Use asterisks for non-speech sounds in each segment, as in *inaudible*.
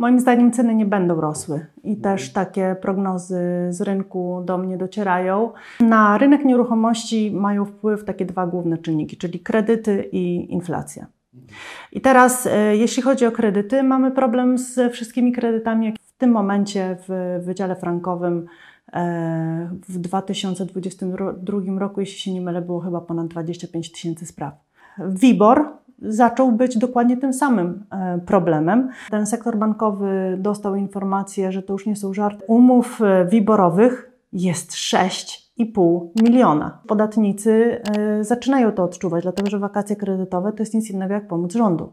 Moim zdaniem ceny nie będą rosły i też takie prognozy z rynku do mnie docierają. Na rynek nieruchomości mają wpływ takie dwa główne czynniki, czyli kredyty i inflacja. I teraz, e, jeśli chodzi o kredyty, mamy problem z wszystkimi kredytami, w tym momencie w Wydziale Frankowym e, w 2022 roku, jeśli się nie mylę, było chyba ponad 25 tysięcy spraw. WIBOR zaczął być dokładnie tym samym e, problemem. Ten sektor bankowy dostał informację, że to już nie są żarty. Umów WIBORowych jest 6 2,5 miliona. Podatnicy y, zaczynają to odczuwać, dlatego że wakacje kredytowe to jest nic innego jak pomoc rządu.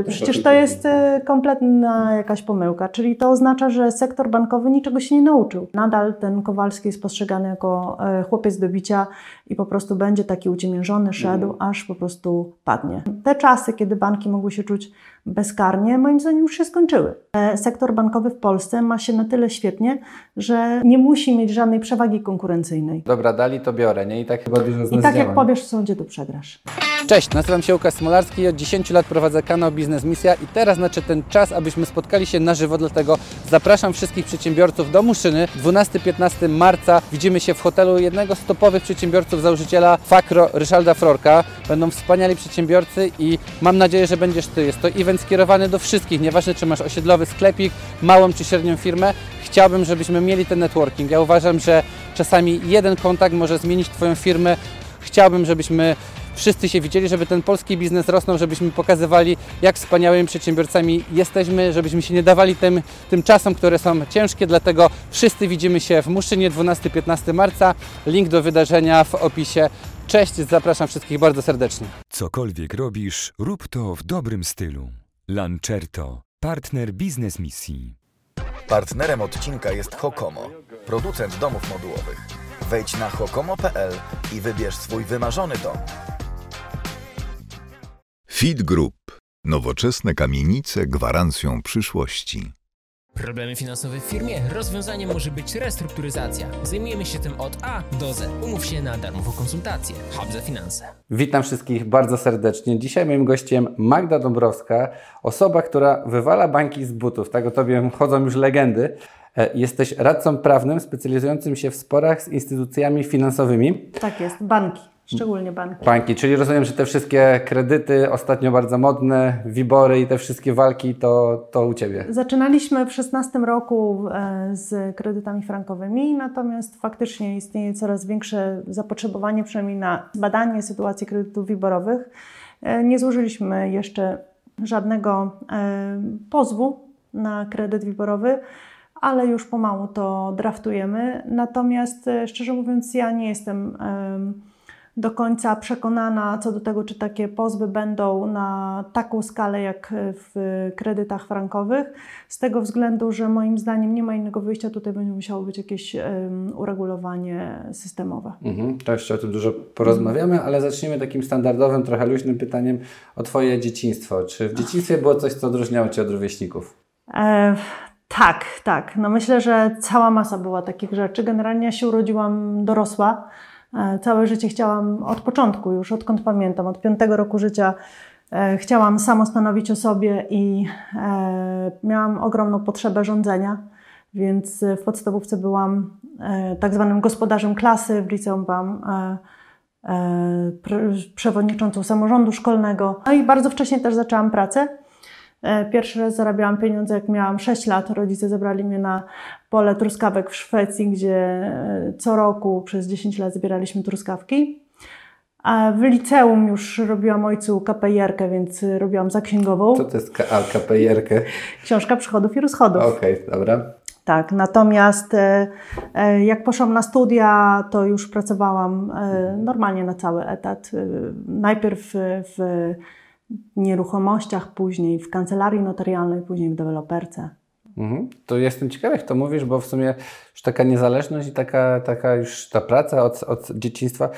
Y, przecież to jest y, kompletna jakaś pomyłka, czyli to oznacza, że sektor bankowy niczego się nie nauczył. Nadal ten Kowalski jest postrzegany jako chłopiec do bicia i po prostu będzie taki uciemiężony, szedł, mm. aż po prostu padnie. Te czasy, kiedy banki mogły się czuć bezkarnie, moim zdaniem już się skończyły. E, sektor bankowy w Polsce ma się na tyle świetnie, że nie musi mieć żadnej przewagi konkurencyjnej. Dobra, dali to biorę, nie? I tak chyba dużo z I tak jak powiesz w sądzie, to przegrasz. Cześć, nazywam się Łukasz Smolarski i od 10 lat prowadzę kanał Biznes Misja i teraz znaczy ten czas, abyśmy spotkali się na żywo, dlatego zapraszam wszystkich przedsiębiorców do Muszyny. 12-15 marca widzimy się w hotelu jednego z topowych przedsiębiorców, założyciela Fakro, Ryszalda Frorka. Będą wspaniali przedsiębiorcy i mam nadzieję, że będziesz Ty. Jest to event skierowany do wszystkich, nieważne czy masz osiedlowy sklepik, małą czy średnią firmę. Chciałbym, żebyśmy mieli ten networking. Ja uważam, że czasami jeden kontakt może zmienić Twoją firmę. Chciałbym, żebyśmy wszyscy się widzieli, żeby ten polski biznes rosnął, żebyśmy pokazywali, jak wspaniałymi przedsiębiorcami jesteśmy, żebyśmy się nie dawali tym, tym czasom, które są ciężkie. Dlatego wszyscy widzimy się w Muszynie 12-15 marca. Link do wydarzenia w opisie. Cześć, zapraszam wszystkich bardzo serdecznie. Cokolwiek robisz, rób to w dobrym stylu. Lancerto, partner biznes misji. Partnerem odcinka jest Hokomo, producent domów modułowych. Wejdź na hokomo.pl i wybierz swój wymarzony dom. Feed Group. Nowoczesne kamienice gwarancją przyszłości. Problemy finansowe w firmie? Rozwiązaniem może być restrukturyzacja. Zajmujemy się tym od A do Z. Umów się na darmową konsultację. Hub za finanse. Witam wszystkich bardzo serdecznie. Dzisiaj moim gościem Magda Dąbrowska, osoba, która wywala bańki z butów. Tak o tobie chodzą już legendy. E, jesteś radcą prawnym specjalizującym się w sporach z instytucjami finansowymi. Tak jest, banki. Szczególnie banki. Banki, czyli rozumiem, że te wszystkie kredyty, ostatnio bardzo modne, wibory i te wszystkie walki, to, to u Ciebie. Zaczynaliśmy w 16 roku e, z kredytami frankowymi, natomiast faktycznie istnieje coraz większe zapotrzebowanie, przynajmniej na badanie sytuacji kredytów wiborowych. E, nie złożyliśmy jeszcze żadnego pozwu na kredyt wiborowy ale już pomału to draftujemy. Natomiast e, szczerze mówiąc, ja nie jestem do końca przekonana co do tego, czy takie pozwy będą na taką skalę jak w kredytach frankowych, z tego względu, że moim zdaniem nie ma innego wyjścia, tutaj będzie musiało być jakieś um, uregulowanie systemowe. Mhm, to jeszcze o tym dużo porozmawiamy, ale zacznijmy takim standardowym, trochę luźnym pytaniem o Twoje dzieciństwo. Czy w dzieciństwie było coś, co odróżniało Cię od rówieśników? E, tak, tak. No myślę, że cała masa była takich rzeczy. Generalnie ja się urodziłam dorosła. E, całe życie chciałam od początku, już odkąd pamiętam, od piątego roku życia e, chciałam samo stanowić o sobie i e, miałam ogromną potrzebę rządzenia, więc w podstawówce byłam tak zwanym gospodarzem klasy, w liceum byłam przewodniczącą samorządu szkolnego. No i bardzo wcześnie też zaczęłam pracę. Pierwszy raz zarabiałam pieniądze, jak miałam 6 lat. Rodzice zabrali mnie na pole truskawek w Szwecji, gdzie e, co roku przez 10 lat zbieraliśmy truskawki. A w liceum już robiłam ojcu KPIR-kę, więc robiłam zaksięgową. Co to jest KPIR-kę? Książka przychodów i rozchodów. Okej, okay, dobra. Tak, natomiast e, jak poszłam na studia, to już pracowałam normalnie na cały etat. Najpierw w nieruchomościach, później w kancelarii notarialnej, później w deweloperce. Mhm. To jestem ciekawy, jak to mówisz, bo w sumie już taka niezależność i taka, taka już ta praca od, od dzieciństwa.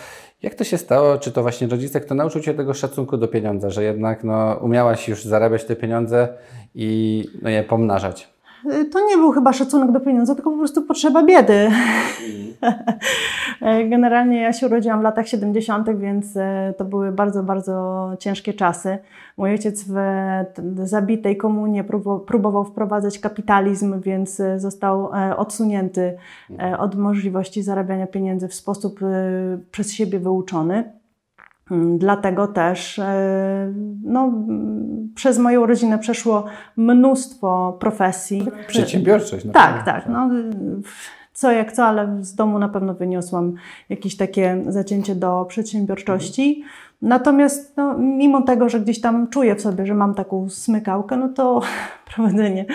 Jak to się stało? Czy to właśnie rodzice, kto nauczył Cię tego szacunku do pieniądza, że jednak no, umiałaś już zarabiać te pieniądze i no, je pomnażać? To nie był chyba szacunek do pieniądza, tylko po prostu potrzeba biedy. *laughs* Generalnie ja się urodziłam w latach 70., więc e, to były bardzo, bardzo ciężkie czasy. Mój ojciec w zabitej komunie próbował wprowadzać kapitalizm, więc e, został e, odsunięty od możliwości zarabiania pieniędzy w sposób przez siebie wyuczony. Mm, dlatego też e, no, przez moją rodzinę przeszło mnóstwo profesji. Przedsiębiorczość. Tak, tak. No, co jak co, ale z domu na pewno wyniosłam jakieś takie zacięcie do przedsiębiorczości. Natomiast no, mimo tego, że gdzieś tam czuję w sobie, że mam taką smykałkę, no to *laughs* prowadzenie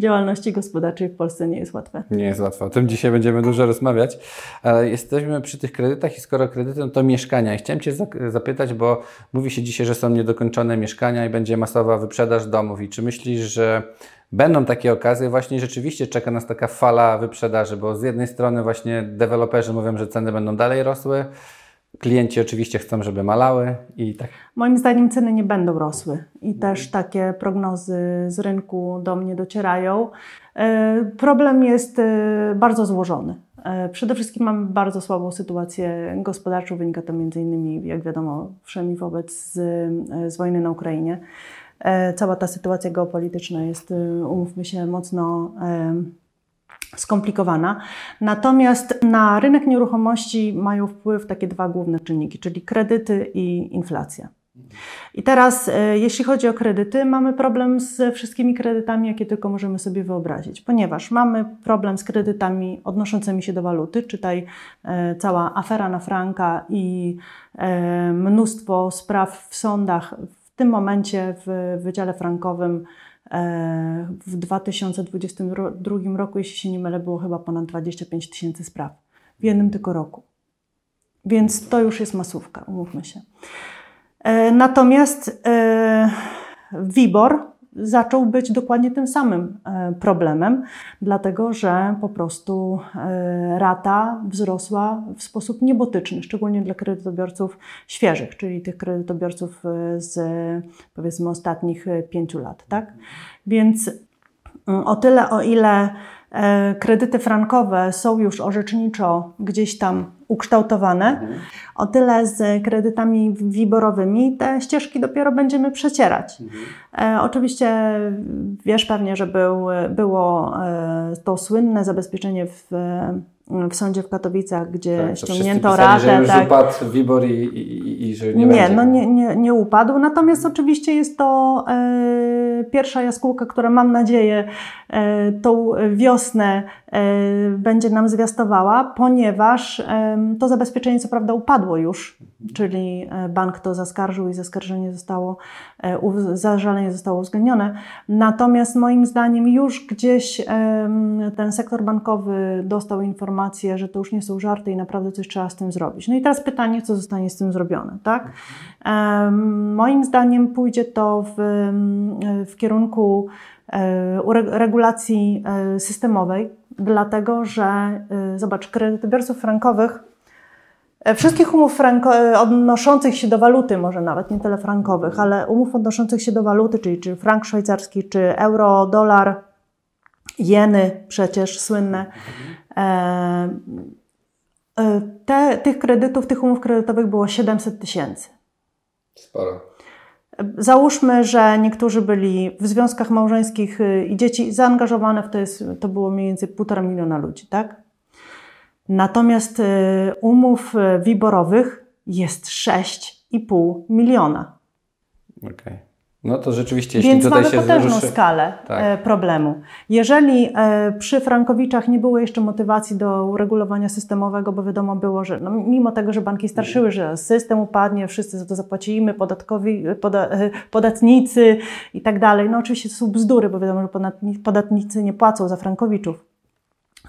działalności gospodarczej w Polsce nie jest łatwe. Nie jest łatwe. O tym dzisiaj będziemy dużo rozmawiać. Ale jesteśmy przy tych kredytach i skoro kredyty, no to mieszkania. I chciałem Cię zapytać, bo mówi się dzisiaj, że są niedokończone mieszkania i będzie masowa wyprzedaż domów. I czy myślisz, że będą takie okazje, właśnie rzeczywiście czeka nas taka fala wyprzedaży, bo z jednej strony właśnie deweloperzy mówią, że ceny będą dalej rosły, Klienci oczywiście chcą, żeby malały i tak. Moim zdaniem ceny nie będą rosły i też takie prognozy z rynku do mnie docierają. E, problem jest e, bardzo złożony. E, przede wszystkim mamy bardzo słabą sytuację gospodarczą. Wynika to innymi, jak wiadomo, wszemi wobec z, z wojny na Ukrainie. Cała ta sytuacja geopolityczna jest, umówmy się, mocno skomplikowana. Natomiast na rynek nieruchomości mają wpływ takie dwa główne czynniki, czyli kredyty i inflacja. I teraz, e, jeśli chodzi o kredyty, mamy problem ze wszystkimi kredytami, jakie tylko możemy sobie wyobrazić, ponieważ mamy problem z kredytami odnoszącymi się do waluty, czytaj e, cała afera na franka i e, mnóstwo spraw w sądach. W tym momencie w Wydziale Frankowym w 2022 roku, jeśli się nie mylę, było chyba ponad 25 tysięcy spraw w jednym tylko roku. Więc to już jest masówka, umówmy się. E, natomiast e, WIBOR zaczął być dokładnie tym samym e, problemem, dlatego że po prostu e, rata wzrosła w sposób niebotyczny, szczególnie dla kredytobiorców świeżych, czyli tych kredytobiorców e, z powiedzmy ostatnich pięciu lat. Tak? Więc mm, o tyle, o ile kredyty frankowe są już orzeczniczo gdzieś tam ukształtowane. Mhm. O tyle z kredytami wiborowymi te ścieżki dopiero będziemy przecierać. Mhm. E, oczywiście wiesz pewnie, że był, było e, to słynne zabezpieczenie w w sądzie w Katowicach, gdzie tak, ściągnięto pisali, ratę. Że już tak. upadł WIBOR i, i, i, że nie Nie, będzie. no nie, nie, nie upadł. Natomiast oczywiście jest to e, pierwsza jaskółka, która mam nadzieję e, tą wiosnę e, będzie nam zwiastowała, ponieważ e, to zabezpieczenie co prawda upadło już, czyli e, bank to zaskarżył i zaskarżenie zostało, e, zażalenie zostało uwzględnione. Natomiast moim zdaniem już gdzieś ten sektor bankowy dostał informację, że to już nie są żarty i naprawdę coś trzeba z tym zrobić. No i teraz pytanie, co zostanie z tym zrobione, tak? Moim zdaniem pójdzie to w, w kierunku e, regulacji systemowej, dlatego że, zobacz, kredytobiorców frankowych E, wszystkich umów franko, e, odnoszących się do waluty, może nawet nie tyle frankowych, ale umów odnoszących się do waluty, czyli czy frank szwajcarski, czy euro, dolar, jeny przecież słynne. E, te, tych kredytów, tych umów kredytowych było 700 tysięcy. Sporo. Załóżmy, że niektórzy byli w związkach małżeńskich i dzieci zaangażowane w to, jest, to było mniej więcej półtora miliona ludzi, tak? Natomiast y, umów y, wiborowych jest 6,5 miliona. Okej. Okay. No to rzeczywiście, jeśli Więc tutaj mamy się potężną zruszy... skalę tak. Y, problemu. Jeżeli przy Frankowiczach nie było jeszcze motywacji do uregulowania systemowego, bo wiadomo było, że no, mimo tego, że banki starszyły, że system upadnie, wszyscy za to zapłacimy, podatkowi, poda, podatnicy i tak dalej. No oczywiście to są bzdury, bo wiadomo, że podatnicy nie płacą za Frankowiczów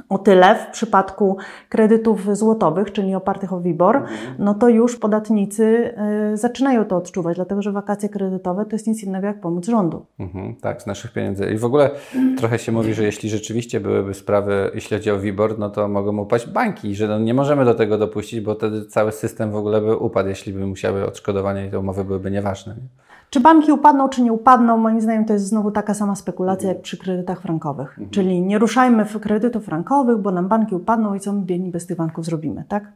O tyle w przypadku kredytów złotowych, czyli opartych o WIBOR, no to już podatnicy y, zaczynają to odczuwać, dlatego że wakacje kredytowe to jest nic innego jak pomoc rządu. Mhm, tak, z naszych pieniędzy. I w ogóle trochę się mówi, że jeśli rzeczywiście byłyby sprawy, jeśli chodzi o WIBOR, no to mogą upaść banki, że no nie możemy do tego dopuścić, bo wtedy cały system w ogóle by upadł, jeśli by musiały odszkodowania i te umowy byłyby nieważne. Nie? Czy banki upadną, czy nie upadną? Moim zdaniem to jest znowu taka sama spekulacja jak przy kredytach frankowych. Mhm. Czyli nie ruszajmy w kredytów frankowych, bo nam banki upadną i co my biedni bez tych banków zrobimy, tak?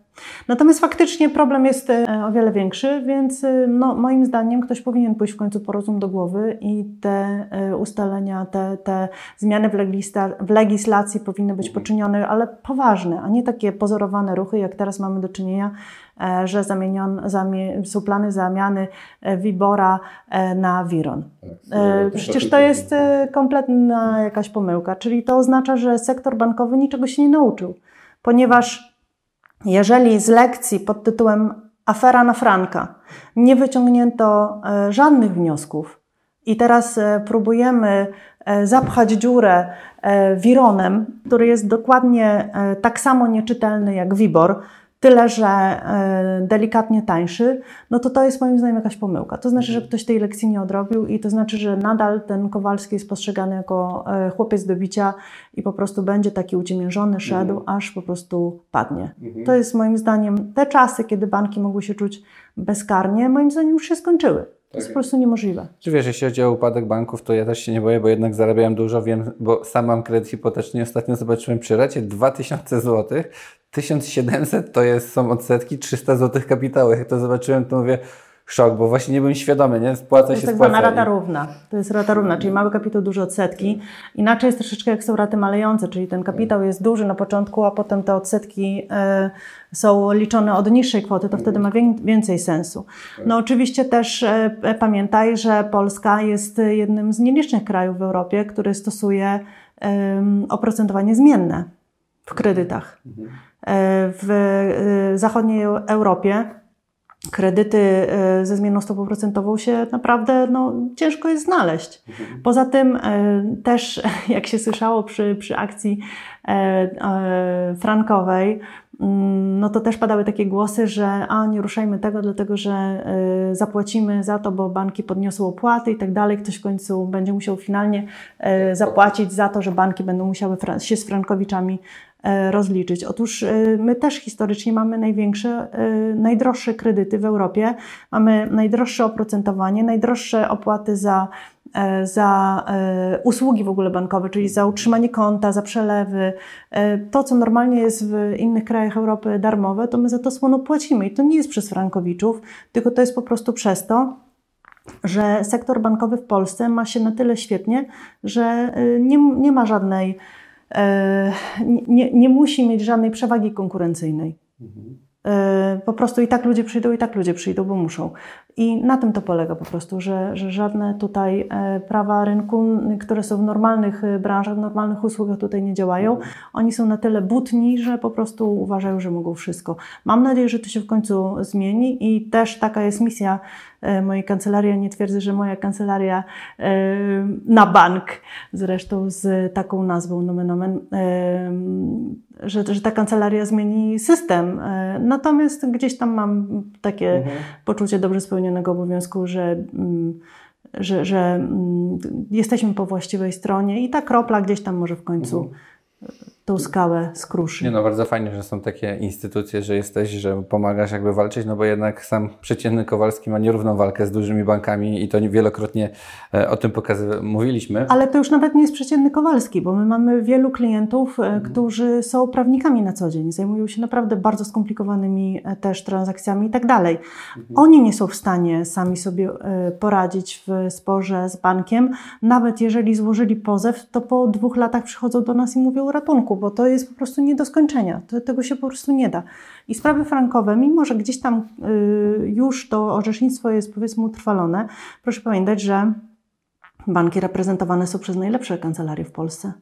Natomiast faktycznie problem jest e, o wiele większy, więc e, no, moim zdaniem ktoś powinien pójść w końcu po rozum do głowy i te e, ustalenia, te, te zmiany w, legisla w legislacji powinny być poczynione, ale poważne, a nie takie pozorowane ruchy, jak teraz mamy do czynienia że zamienion, zamie, są plany zamiany e, Wibora e, na Wiron. E, Przecież to jest e, kompletna jakaś pomyłka, czyli to oznacza, że sektor bankowy niczego się nie nauczył, ponieważ jeżeli z lekcji pod tytułem Afera na Franka nie wyciągnięto e, żadnych wniosków i teraz e, próbujemy e, zapchać dziurę e, Wironem, który jest dokładnie e, tak samo nieczytelny jak Wibor, tyle że e, delikatnie tańszy, no to to jest moim zdaniem jakaś pomyłka. To znaczy, że ktoś tej lekcji nie odrobił i to znaczy, że nadal ten Kowalski jest postrzegany jako e, chłopiec do bicia i po prostu będzie taki uciemiężony, szedł, aż po prostu padnie. To jest moim zdaniem te czasy, kiedy banki mogły się czuć bezkarnie, moim zdaniem już się skończyły. To jest po prostu niemożliwe. Czy wiesz, jeśli chodzi o upadek banków, to ja też się nie boję, bo jednak zarabiałem dużo, wiem, bo sam mam kredyt hipoteczny ostatnio zobaczyłem przy racie 2000 zł, 1700 to jest, są odsetki, 300 zł kapitału. Jak to zobaczyłem, to mówię szok, bo właśnie nie byłem świadomy, nie? Spłaca To jest się, tak spłaca. zwana rata I- równa. To jest rata równa, czyli mały kapitał, duże odsetki. Inaczej jest troszeczkę jak są raty malejące, czyli ten kapitał jest duży na początku, a potem te odsetki e, są liczone od niższej kwoty, to wtedy ma wię- więcej sensu. No oczywiście też e, p- pamiętaj, że Polska jest jednym z nielicznych krajów w Europie, który stosuje oprocentowanie zmienne w kredytach. E, W e, zachodniej Europie kredyty e, ze zmienną stopą procentową się naprawdę no, ciężko jest znaleźć. Poza tym e, też, *laughs* jak się słyszało przy, przy akcji e, frankowej, no to też padały takie głosy, że a nie ruszajmy tego, dlatego że e, zapłacimy za to, bo banki podniosły opłaty i tak dalej. Ktoś w końcu będzie musiał finalnie e, zapłacić za to, że banki będą musiały się z frankowiczami e, rozliczyć. Otóż my też historycznie mamy największe, najdroższe kredyty w Europie, mamy najdroższe oprocentowanie, najdroższe opłaty za, za e, usługi w ogóle bankowe, czyli za utrzymanie konta, za przelewy. E, To, co normalnie jest w innych krajach Europy darmowe, to my za to słono płacimy i to nie jest przez frankowiczów, tylko to jest po prostu przez to, że sektor bankowy w Polsce ma się na tyle świetnie, że nie, nie ma żadnej, e, nie, nie musi mieć żadnej przewagi konkurencyjnej. E, Po prostu i tak ludzie przyjdą, i tak ludzie przyjdą, bo muszą. I na tym to polega po prostu, że, że żadne tutaj e, prawa rynku, które są w normalnych e, branżach, w normalnych usługach tutaj nie działają. Oni są na tyle butni, że po prostu uważają, że mogą wszystko. Mam nadzieję, że to się w końcu zmieni i też taka jest misja mojej kancelarii. Ja Nie twierdzę, że moja kancelaria e, na bank, zresztą z taką nazwą nomen omen, e, że, że ta kancelaria zmieni system. E, Natomiast gdzieś tam mam takie poczucie dobrze spełnionego obowiązku, że, mm, że, że mm, jesteśmy po właściwej stronie i ta kropla gdzieś tam może w końcu tą skałę skruszy. Nie no, bardzo fajnie, że są takie instytucje, że jesteś, że pomagasz jakby walczyć, no bo jednak sam przeciętny Kowalski ma nierówną walkę z dużymi bankami i to wielokrotnie e, o tym mówiliśmy. Ale to już nawet nie jest przeciętny Kowalski, bo my mamy wielu klientów, e, którzy są prawnikami na co dzień, zajmują się naprawdę bardzo skomplikowanymi e, też transakcjami i tak dalej. Oni nie są w stanie sami sobie poradzić w sporze z bankiem. Nawet jeżeli złożyli pozew, to po dwóch latach przychodzą do nas i mówią o ratunku, bo to jest po prostu nie do skończenia. To, tego się po prostu nie da. I sprawy frankowe, mimo że gdzieś tam y, już to orzecznictwo jest powiedzmy utrwalone, proszę pamiętać, że banki reprezentowane są przez najlepsze kancelarie w Polsce.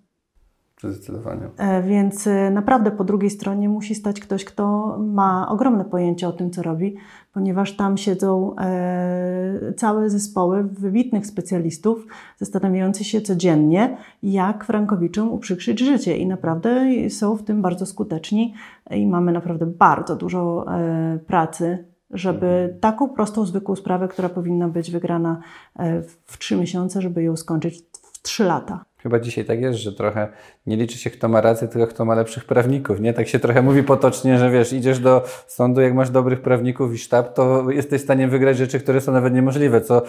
Zdecydowanie. E, Więc e, naprawdę po drugiej stronie musi stać ktoś, kto ma ogromne pojęcie o tym, co robi, ponieważ tam siedzą e, całe zespoły wybitnych specjalistów zastanawiających się codziennie, jak Frankowiczom uprzykrzyć życie. I naprawdę są w tym bardzo skuteczni i mamy naprawdę bardzo dużo e, pracy, żeby taką prostą, zwykłą sprawę, która powinna być wygrana e, w trzy miesiące, żeby ją skończyć w trzy lata. Chyba dzisiaj tak jest, że trochę nie liczy się, kto ma rację, tylko kto ma lepszych prawników, nie? Tak się trochę mówi potocznie, że wiesz, idziesz do sądu, jak masz dobrych prawników i sztab, to jesteś w stanie wygrać rzeczy, które są nawet niemożliwe, co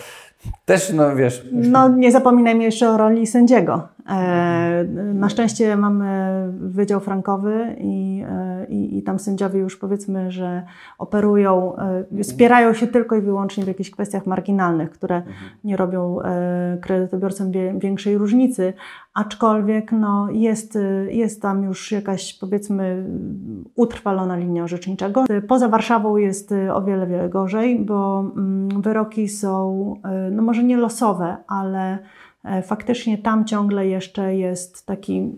też, no wiesz... No, nie zapominajmy jeszcze o roli sędziego. E, na szczęście mamy Wydział Frankowy i, e, i, i tam sędziowie już powiedzmy, że operują, e, wspierają się tylko i wyłącznie w jakichś kwestiach marginalnych, które nie robią kredytobiorcom większej różnicy, aczkolwiek no, jest, jest tam już jakaś powiedzmy utrwalona linia orzeczniczego. Poza Warszawą jest o wiele, wiele gorzej, bo mm, wyroki są no może nie losowe, ale faktycznie tam ciągle jeszcze jest taki,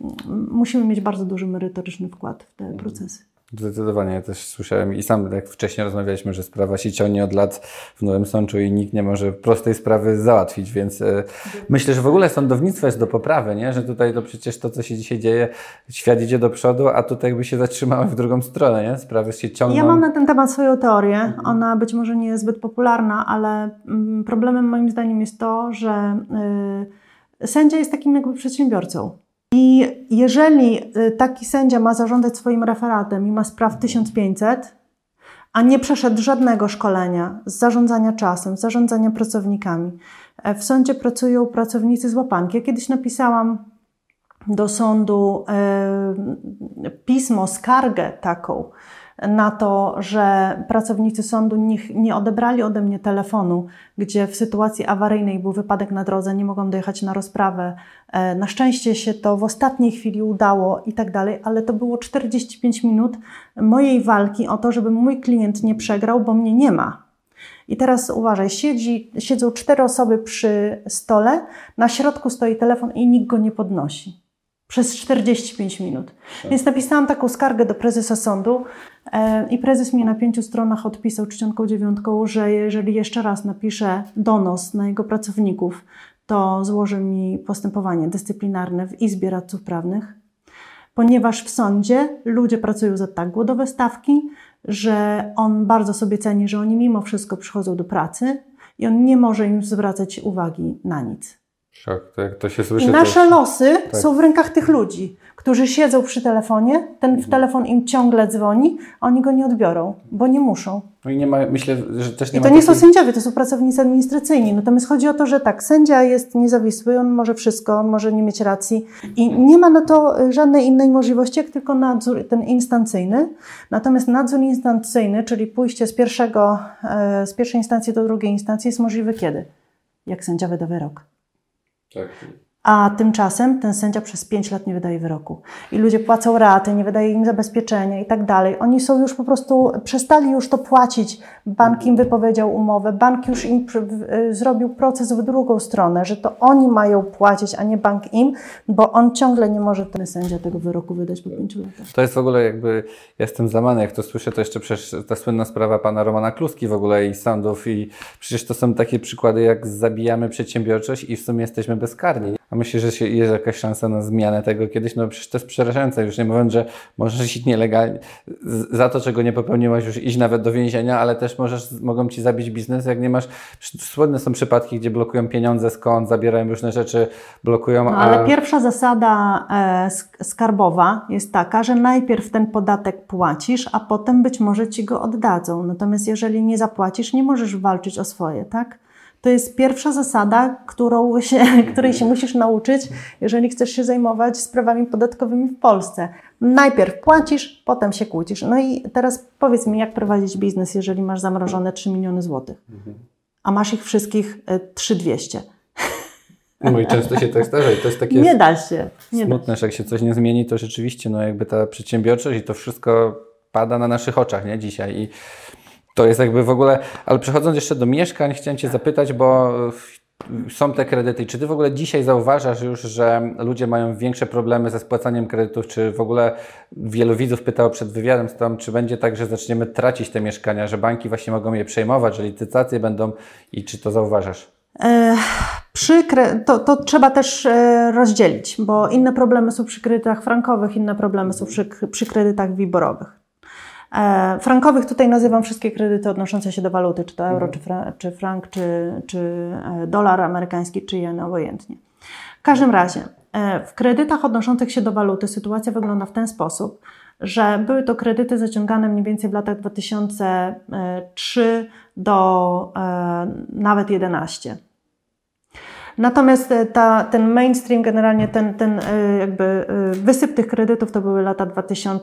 musimy mieć bardzo duży merytoryczny wkład w te procesy. Zdecydowanie, ja też słyszałem i sam, jak wcześniej rozmawialiśmy, że sprawa się ciągnie od lat w Nowym Sączu i nikt nie może prostej sprawy załatwić, więc e, myślę, że w ogóle sądownictwo jest do poprawy, nie? że tutaj to przecież to, co się dzisiaj dzieje, świat idzie do przodu, a tutaj jakby się zatrzymały w drugą stronę, nie? sprawy się ciągną. Ja mam na ten temat swoją teorię. Ona być może nie jest zbyt popularna, ale mm, problemem moim zdaniem jest to, że y, sędzia jest takim jakby przedsiębiorcą. I jeżeli y, taki sędzia ma zarządzać swoim referatem i ma spraw 1500, a nie przeszedł żadnego szkolenia z zarządzania czasem, z zarządzania pracownikami. E, W sądzie pracują pracownicy z łapanki. Ja kiedyś napisałam do sądu e, pismo, skargę taką na to, że pracownicy sądu nie, nie odebrali ode mnie telefonu, gdzie w sytuacji awaryjnej był wypadek na drodze, nie mogą dojechać na rozprawę. E, Na szczęście się to w ostatniej chwili udało i tak dalej, ale to było 45 minut mojej walki o to, żeby mój klient nie przegrał, bo mnie nie ma. I teraz uważaj, siedzi, siedzą cztery osoby przy stole, na środku stoi telefon i nikt go nie podnosi. Przez 45 minut. Więc napisałam taką skargę do prezesa sądu e, i prezes mi na pięciu stronach odpisał czcionką dziewiątką, że jeżeli jeszcze raz napiszę donos na jego pracowników, to złoży mi postępowanie dyscyplinarne w Izbie Radców Prawnych, ponieważ w sądzie ludzie pracują za tak głodowe stawki, że on bardzo sobie ceni, że oni mimo wszystko przychodzą do pracy i on nie może im zwracać uwagi na nic. Szok, to się słyszy, I nasze losy tak. są w rękach tych ludzi, którzy siedzą przy telefonie, ten Mhm. telefon im ciągle dzwoni, a oni go nie odbiorą, bo nie muszą. No i nie ma, myślę, że też nie I ma to nie są takiej- sędziowie, to są pracownicy administracyjni. Natomiast chodzi o to, że tak, sędzia jest niezawisły, on może wszystko, on może nie mieć racji i nie ma na to żadnej innej możliwości, jak tylko nadzór ten instancyjny. Natomiast nadzór instancyjny, czyli pójście z, pierwszego, e, z pierwszej instancji do drugiej instancji jest możliwy kiedy? Jak sędzia wyda wyrok. Tak. A tymczasem ten sędzia przez 5 lat nie wydaje wyroku. I ludzie płacą raty, nie wydaje im zabezpieczenia i tak dalej. Oni są już po prostu, przestali już to płacić. Bank im wypowiedział umowę, bank już im y, zrobił proces w drugą stronę, że to oni mają płacić, a nie bank im, bo on ciągle nie może ten sędzia tego wyroku wydać po 5 latach. To jest w ogóle jakby, jestem zamany, jak to słyszę, to jeszcze przecież ta słynna sprawa pana Romana Kluski w ogóle i sądów i przecież to są takie przykłady, jak zabijamy przedsiębiorczość i w sumie jesteśmy bezkarni. A myślę, że jest jakaś szansa na zmianę tego kiedyś, no przecież to jest przerażające, już nie mówiąc, że możesz iść nielegalnie, za to, czego nie popełniłaś, już iść nawet do więzienia, ale też możesz, mogą ci zabić biznes, jak nie masz, słynne są przypadki, gdzie blokują pieniądze skąd, zabierają różne rzeczy, blokują, No, a... ale pierwsza zasada e, sk- skarbowa jest taka, że najpierw ten podatek płacisz, a potem być może ci go oddadzą. Natomiast jeżeli nie zapłacisz, nie możesz walczyć o swoje, tak? To jest pierwsza zasada, którą się, *laughs* której się musisz nauczyć, jeżeli chcesz się zajmować sprawami podatkowymi w Polsce. Najpierw płacisz, potem się kłócisz. No i teraz powiedz mi, jak prowadzić biznes, jeżeli masz zamrożone 3 miliony złotych, a masz ich wszystkich e, 3200. No i często się tak zdarza i to jest takie... Nie da się. Nie da Smutne, że jak się coś nie zmieni, to rzeczywiście no jakby ta przedsiębiorczość i to wszystko pada na naszych oczach, nie? Dzisiaj i to jest jakby w ogóle, ale przechodząc jeszcze do mieszkań, chciałem Cię zapytać, bo są te kredyty. Czy ty w ogóle dzisiaj zauważasz już, że ludzie mają większe problemy ze spłacaniem kredytów? Czy w ogóle wielu widzów pytało przed wywiadem tą, czy będzie tak, że zaczniemy tracić te mieszkania, że banki właśnie mogą je przejmować, że licytacje będą i czy to zauważasz? E, przy, to, to trzeba też e, rozdzielić, bo inne problemy są przy kredytach frankowych, inne problemy są przy, przy kredytach wiborowych. E, frankowych tutaj nazywam wszystkie kredyty odnoszące się do waluty, czy to euro, czy, fra, czy frank, czy, czy dolar amerykański, czy jen, obojętnie. W każdym razie, w kredytach odnoszących się do waluty sytuacja wygląda w ten sposób, że były to kredyty zaciągane mniej więcej w latach 2003 do nawet 2011. Natomiast e, ta, ten mainstream, generalnie ten, ten e, jakby e, wysyp tych kredytów to były lata 2005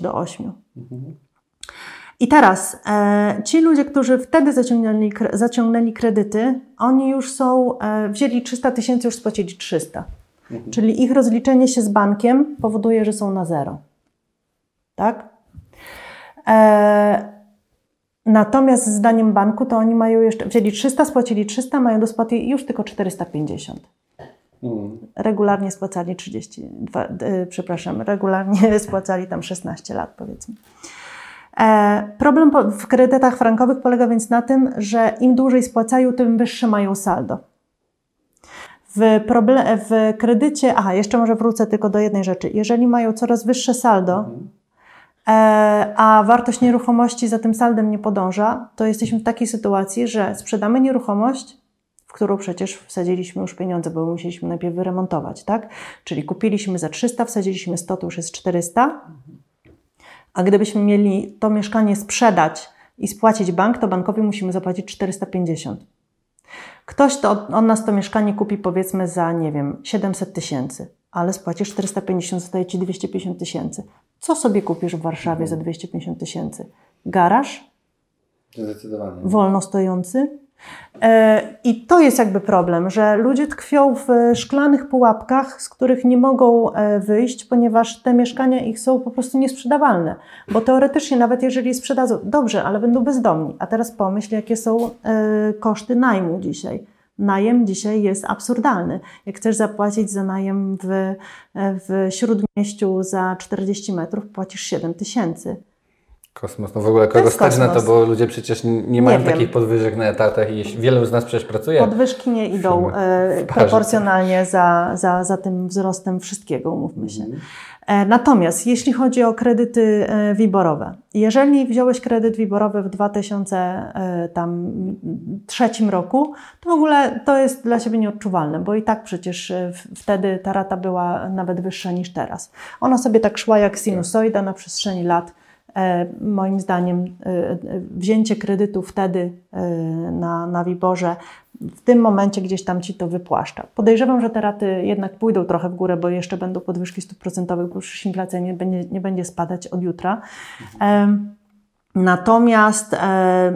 do 2008. Mhm. I teraz e, ci ludzie, którzy wtedy zaciągnęli, zaciągnęli kredyty, oni już są, e, wzięli 300 tysięcy, już spłacili 300. Mhm. Czyli ich rozliczenie się z bankiem powoduje, że są na zero. Tak? E, Natomiast zdaniem banku to oni mają jeszcze, wzięli 300, spłacili 300, mają do spłaty już tylko 450. Hmm. Regularnie spłacali 30, dwa, yy, przepraszam, regularnie *laughs* spłacali tam 16 lat powiedzmy. E, problem po, w kredytach frankowych polega więc na tym, że im dłużej spłacają, tym wyższe mają saldo. W, problem, w kredycie, aha, jeszcze może wrócę tylko do jednej rzeczy. Jeżeli mają coraz wyższe saldo, hmm E, a wartość nieruchomości za tym saldem nie podąża, to jesteśmy w takiej sytuacji, że sprzedamy nieruchomość, którą przecież wsadziliśmy już pieniądze, bo musieliśmy najpierw wyremontować, tak? Czyli kupiliśmy za 300, wsadziliśmy 100, to już jest 400. A gdybyśmy mieli to mieszkanie sprzedać i spłacić bank, to bankowi musimy zapłacić 450. Ktoś to od nas to mieszkanie kupi powiedzmy za, nie wiem, 700 tysięcy, ale spłaci 450, zostaje Ci 250 tysięcy. Co sobie kupisz w Warszawie za 250 tysięcy? Garaż? Zdecydowanie. Wolno stojący? E, I to jest jakby problem, że ludzie tkwią w szklanych pułapkach, z których nie mogą e, wyjść, ponieważ te mieszkania ich są po prostu niesprzedawalne. Bo teoretycznie, nawet jeżeli je sprzedadzą, dobrze, ale będą bezdomni. A teraz pomyśl, jakie są e, koszty najmu dzisiaj Najem dzisiaj jest absurdalny. Jak chcesz zapłacić za najem w, w śródmieściu za 40 metrów, płacisz 7 tysięcy. Kosmos. No w ogóle kogo stać na to, bo ludzie przecież nie mają nie takich podwyżek na etatach i wielu z nas przecież pracuje. Podwyżki nie idą e, proporcjonalnie za, za, za tym wzrostem wszystkiego, umówmy się. Mhm. E, natomiast jeśli chodzi o kredyty e, wiborowe, jeżeli wziąłeś kredyt wiborowy w 2003 e, roku, to w ogóle to jest dla siebie nieodczuwalne, bo i tak przecież wtedy ta rata była nawet wyższa niż teraz. Ona sobie tak szła jak sinusoida na przestrzeni lat. Moim zdaniem wzięcie kredytu wtedy na, na Wiborze w tym momencie gdzieś tam ci to wypłaszcza. Podejrzewam, że te raty jednak pójdą trochę w górę, bo jeszcze będą podwyżki stóp procentowych, bo już inflacja nie będzie, nie będzie spadać od jutra. Natomiast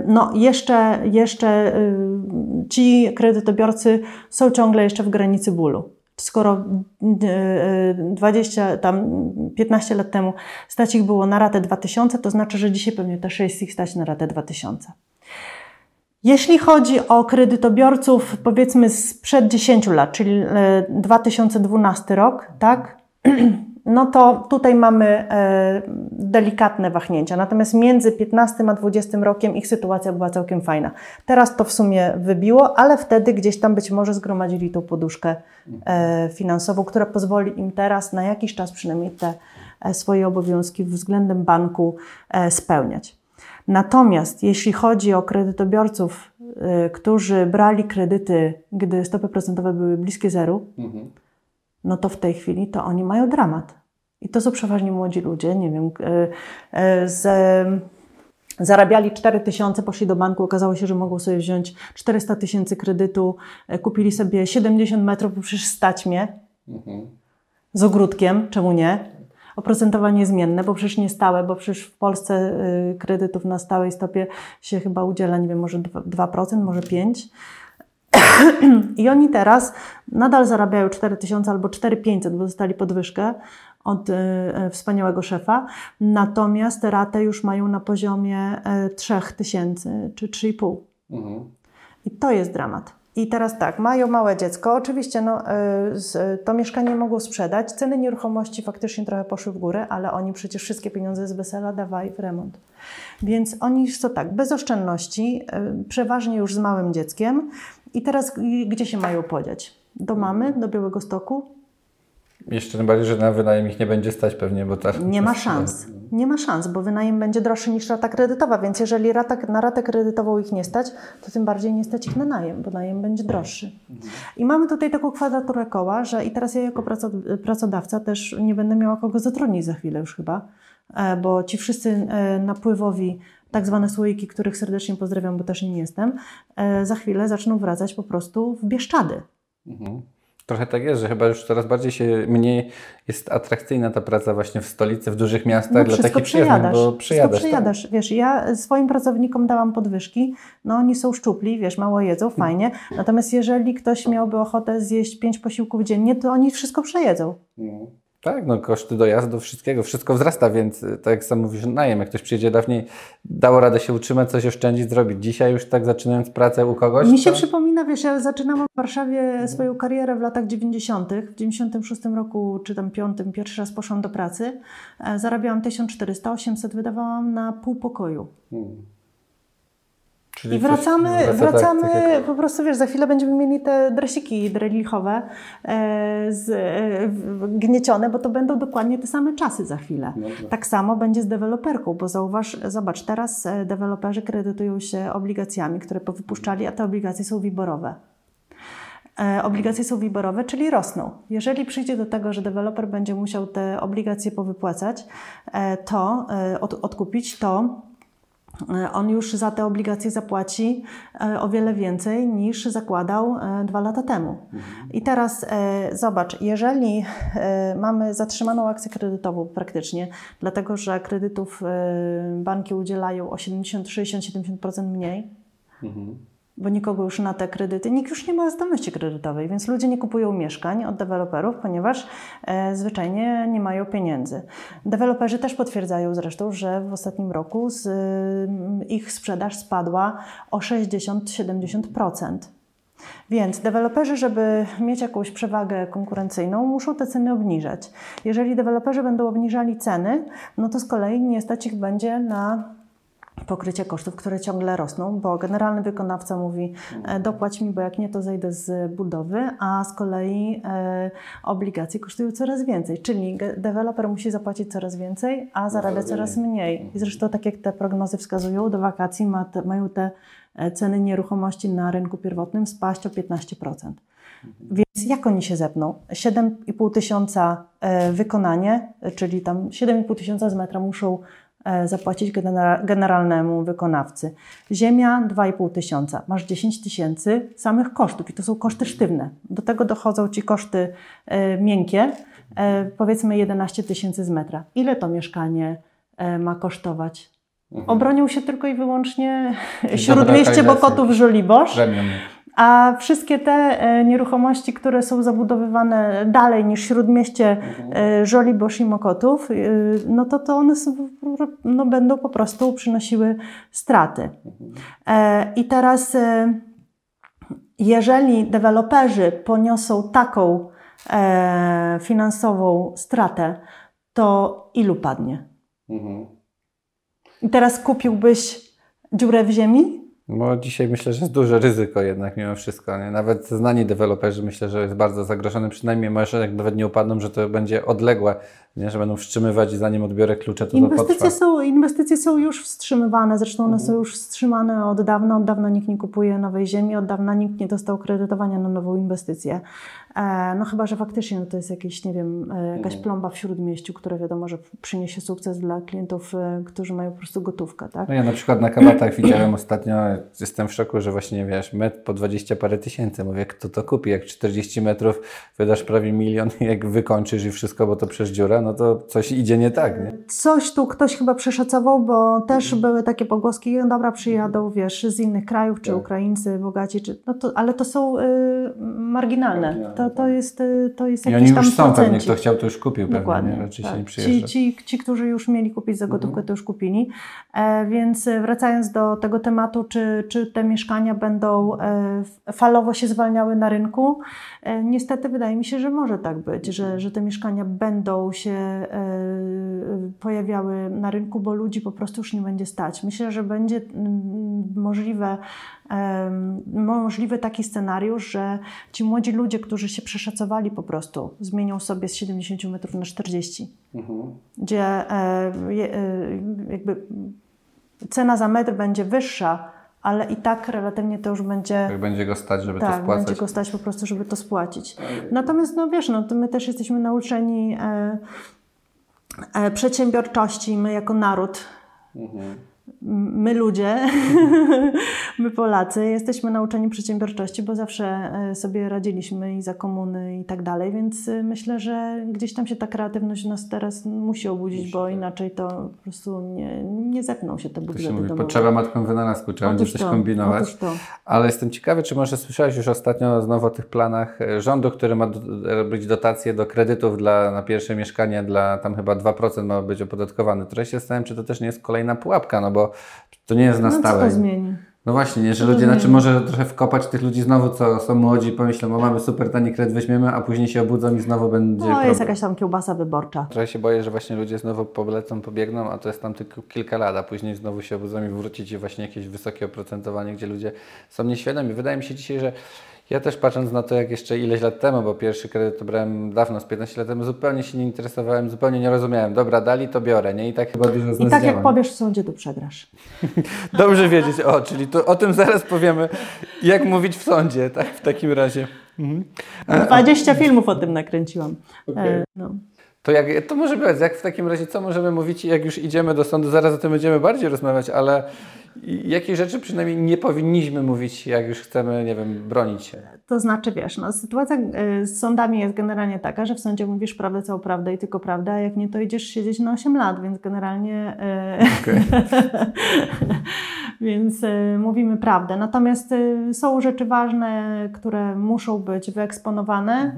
no, jeszcze, jeszcze y, ci kredytobiorcy są ciągle jeszcze w granicy bólu. Skoro 20, y, y, tam 15 lat temu stać ich było na ratę 2000, to znaczy, że dzisiaj pewnie też jest ich stać na ratę 2000. Jeśli chodzi o kredytobiorców, powiedzmy sprzed 10 lat, czyli 2012 e, rok, tak? *clears throat* No to tutaj mamy e, delikatne wahnięcia. Natomiast między 15 a 20 rokiem ich sytuacja była całkiem fajna. Teraz to w sumie wybiło, ale wtedy gdzieś tam być może zgromadzili tą poduszkę e, finansową, która pozwoli im teraz na jakiś czas przynajmniej te swoje obowiązki względem banku spełniać. Natomiast jeśli chodzi o kredytobiorców, którzy brali kredyty, gdy stopy procentowe były bliskie zeru, mhm. No to w tej chwili to oni mają dramat. I to są przeważnie młodzi ludzie, nie wiem, y, y, z, zarabiali 4 tysiące, poszli do banku, okazało się, że mogą sobie wziąć 400 tysięcy kredytu, kupili sobie 70 metrów, bo przecież stać mnie, mhm. z ogródkiem, czemu nie? oprocentowanie zmienne, bo przecież nie stałe, bo przecież w Polsce kredytów na stałej stopie się chyba udziela, nie wiem, może 2%, może 5%. I oni teraz nadal zarabiają 4000 albo 4500, bo dostali podwyżkę od y, y, wspaniałego szefa, natomiast ratę już mają na poziomie y, 3000 czy 3,5. Mhm. I to jest dramat. I teraz tak, mają małe dziecko. Oczywiście no, z- to mieszkanie mogą sprzedać. Ceny nieruchomości faktycznie trochę poszły w górę, ale oni przecież wszystkie pieniądze z wesela dawali w remont. Więc oni są tak, bez oszczędności, y, przeważnie już z małym dzieckiem. I teraz gdzie się mają podziać? Do mamy, do Białego Stoku? Jeszcze tym bardziej, że na wynajem ich nie będzie stać pewnie, bo tak. Nie ma szans. *laughs* Nie ma szans, bo wynajem będzie droższy niż rata kredytowa, więc jeżeli rata, na ratę kredytową ich nie stać, to tym bardziej nie stać ich na najem, bo najem będzie droższy. I mamy tutaj taką kwadraturę koła, że i teraz ja jako praco- pracodawca też nie będę miała kogo zatrudnić za chwilę już chyba, e, bo ci wszyscy e, napływowi tak zwane słoiki, których serdecznie pozdrawiam, bo też nim jestem, e, za chwilę zaczną wracać po prostu w Bieszczady. Mhm. Trochę tak jest, że chyba już coraz bardziej się mniej jest atrakcyjna ta praca właśnie w stolicy, w dużych miastach No dla wszystko takich przejadasz. bo Wszystko przyjadasz. tak. przejadasz. Wiesz, ja swoim pracownikom dałam podwyżki, no oni są szczupli, wiesz, mało jedzą, fajnie. Natomiast jeżeli ktoś miałby ochotę zjeść pięć posiłków dziennie, to oni wszystko przejedzą. Tak, no koszty dojazdu, wszystkiego, wszystko wzrasta, więc y, tak jak sam mówisz, najem, jak ktoś przyjedzie dawniej, dało radę się utrzymać, coś oszczędzić, zrobić. Dzisiaj już tak zaczynając pracę u kogoś, Mi się to... przypomina, wiesz, ja zaczynałam w Warszawie swoją karierę w latach 90. W 96 roku, czy tam 5, pierwszy raz poszłam do pracy. E, Zarabiałam 1400, 800 wydawałam na pół pokoju. Czyli I wracamy, wraca tak, wracamy tak po prostu, wiesz, za chwilę będziemy mieli te dresiki drelichowe e, z, e, gniecione, bo to będą dokładnie te same czasy za chwilę. Tak samo będzie z deweloperką, bo zauważ, zobacz, teraz e, deweloperzy kredytują się obligacjami, które powypuszczali, a te obligacje są wiborowe. E, Obligacje są wiborowe, czyli rosną. Jeżeli przyjdzie do tego, że deweloper będzie musiał te obligacje powypłacać, e, to od, odkupić, to on już za te obligacje zapłaci e, o wiele więcej niż zakładał e, dwa lata temu. I teraz e, zobacz, jeżeli e, mamy zatrzymaną akcję kredytową praktycznie, dlatego że kredytów e, banki udzielają o 70, 60, 70% mniej, bo nikogo już na te kredyty, nikt już nie ma zdolności kredytowej, więc ludzie nie kupują mieszkań od deweloperów, ponieważ e, zwyczajnie nie mają pieniędzy. Deweloperzy też potwierdzają zresztą, że w ostatnim roku z, y, ich sprzedaż spadła o 60-70%. Więc deweloperzy, żeby mieć jakąś przewagę konkurencyjną, muszą te ceny obniżać. Jeżeli deweloperzy będą obniżali ceny, no to z kolei nie stać ich będzie na pokrycie kosztów, które ciągle rosną, bo generalny wykonawca mówi e, dopłać mi, bo jak nie, to zejdę z budowy, a z kolei e, obligacje kosztują coraz więcej, czyli deweloper musi zapłacić coraz więcej, a zarabia coraz mniej. I zresztą tak jak te prognozy wskazują, do wakacji ma te, mają te e, ceny nieruchomości na rynku pierwotnym spaść o 15%. Więc jak oni się zepną? 7,5 tysiąca wykonanie, czyli tam 7,5 tysiąca z metra muszą zapłacić genera- generalnemu wykonawcy. Ziemia 2,5 tysiąca. Masz 10 tysięcy samych kosztów i to są koszty sztywne. Do tego dochodzą Ci koszty e, miękkie, e, powiedzmy 11 tysięcy z metra. Ile to mieszkanie e, ma kosztować? Obronią się tylko i wyłącznie Śródmieście. Bokotów Żoliborz. Premium. A wszystkie te e, nieruchomości, które są zabudowywane dalej niż śródmieście e, Żoliborz i Mokotów, e, no to, to one są, no, będą po prostu przynosiły straty. I teraz, jeżeli deweloperzy poniosą taką finansową stratę, to ilu padnie? I teraz kupiłbyś dziurę w ziemi? Bo dzisiaj myślę, że jest duże ryzyko jednak mimo wszystko. Nie? Nawet znani deweloperzy myślę, że jest bardzo zagrożony. Przynajmniej może jak nawet nie upadną, że to będzie odległe, nie? że będą wstrzymywać i zanim odbiorę klucze, to to Inwestycje potrwa. są, inwestycje są już wstrzymywane, zresztą one są już wstrzymane od dawna. Od dawna nikt nie kupuje nowej ziemi, od dawna nikt nie dostał kredytowania na nową inwestycję. E, no chyba, że faktycznie no to jest jakieś, nie wiem, e, jakaś plomba w śródmieściu, która wiadomo, że przyniesie sukces dla klientów, e, którzy mają po prostu gotówkę, tak? No ja na przykład na kabatach *clears throat* widziałem ostatnio, jestem w szoku, że właśnie wiesz, metr po 20 parę tysięcy. Mówię, kto to kupi? Jak 40 metrów wydasz prawie milion *laughs* jak wykończysz i wszystko, bo to przez dziurę, no to coś idzie nie tak, nie? Coś tu ktoś chyba przeszacował, bo też były takie pogłoski, no dobra, przyjadą, wiesz, z innych krajów, czy Ukraińcy, bogaci, czy, no to, ale to są y, marginalne. To to, to jest, y, to jest I jakiś oni tam już są pewnie, kto chciał, to już kupił pewnie, Dokładnie. nie? raczej się tak. nie ci, przyjeżdża. ci, ci, którzy już mieli kupić za gotówkę, Mhm. to już kupili. E, więc e, wracając do tego tematu, czy, czy te mieszkania będą e, falowo się zwalniały na rynku, niestety wydaje mi się, że może tak być, że, że te mieszkania będą się e, pojawiały na rynku, bo ludzi po prostu już nie będzie stać. Myślę, że będzie możliwe, możliwy taki scenariusz, że ci młodzi ludzie, którzy się przeszacowali po prostu, zmienią sobie z 70 metrów na 40 gdzie e, je, e, jakby cena za metr będzie wyższa, ale i tak relatywnie to już będzie. Jak będzie go stać, żeby to Tak, spłacać. będzie go stać po prostu, żeby to spłacić. Natomiast, no wiesz, no, to my też jesteśmy nauczeni e, e, przedsiębiorczości, my jako naród, Mhm. My ludzie, *laughs* my Polacy, jesteśmy nauczeni przedsiębiorczości, bo zawsze e, sobie radziliśmy i za komuny i tak dalej, więc e, myślę, że gdzieś tam się ta kreatywność nas teraz musi obudzić, bo inaczej to po prostu nie, nie zepną się te To się budżety mówi, domowe. potrzeba matką wynalazku, trzeba będzie coś kombinować. Ale jestem ciekawy, czy może słyszałeś już ostatnio znowu o tych planach e, rządu, który ma robić dotacje do kredytów dla, na pierwsze mieszkanie, dla tam chyba 2% ma być opodatkowany. Trochę się zastanawiam, czy to też nie jest kolejna pułapka, no bo to nie jest na No co stałe. to zmieni? No właśnie, nie, że Co ludzie, znaczy może trochę wkopać tych ludzi znowu, co są młodzi, pomyślą, o mamy super tani kredyt, weźmiemy, a później się obudzą i znowu będzie No jest problem. jakaś tam kiełbasa wyborcza. Trochę się boję, że właśnie ludzie znowu polecą, pobiegną, a to jest tam tylko kilka lat, a później znowu się obudzą i wrócić i właśnie jakieś wysokie oprocentowanie, gdzie ludzie są nieświadomi. Wydaje mi się dzisiaj, że ja też patrząc na to, jak jeszcze ileś lat temu, bo pierwszy kredyt to brałem dawno, z 15 lat temu, zupełnie się nie interesowałem, zupełnie nie rozumiałem. Dobra, dali, to biorę, nie? I tak chyba dużo z I nas tak jak powiesz w sądzie, to przegrasz. *laughs* Dobrze wiedzieć, o, czyli to, o tym zaraz powiemy, jak mówić w sądzie, tak? W takim razie. Mhm. 20 filmów o tym nakręciłam. E, no. To, jak, to może być, jak w takim razie, co możemy mówić, jak już idziemy do sądu, zaraz o tym będziemy bardziej rozmawiać, ale i- jakie rzeczy przynajmniej nie powinniśmy mówić, jak już chcemy, nie wiem, bronić się. To znaczy, wiesz, no, sytuacja y, z sądami jest generalnie taka, że w sądzie mówisz prawdę, całą prawdę i tylko prawdę, a jak nie, to idziesz siedzieć na 8 lat, więc generalnie y, *laughs* więc y, mówimy prawdę. Natomiast są rzeczy ważne, które muszą być wyeksponowane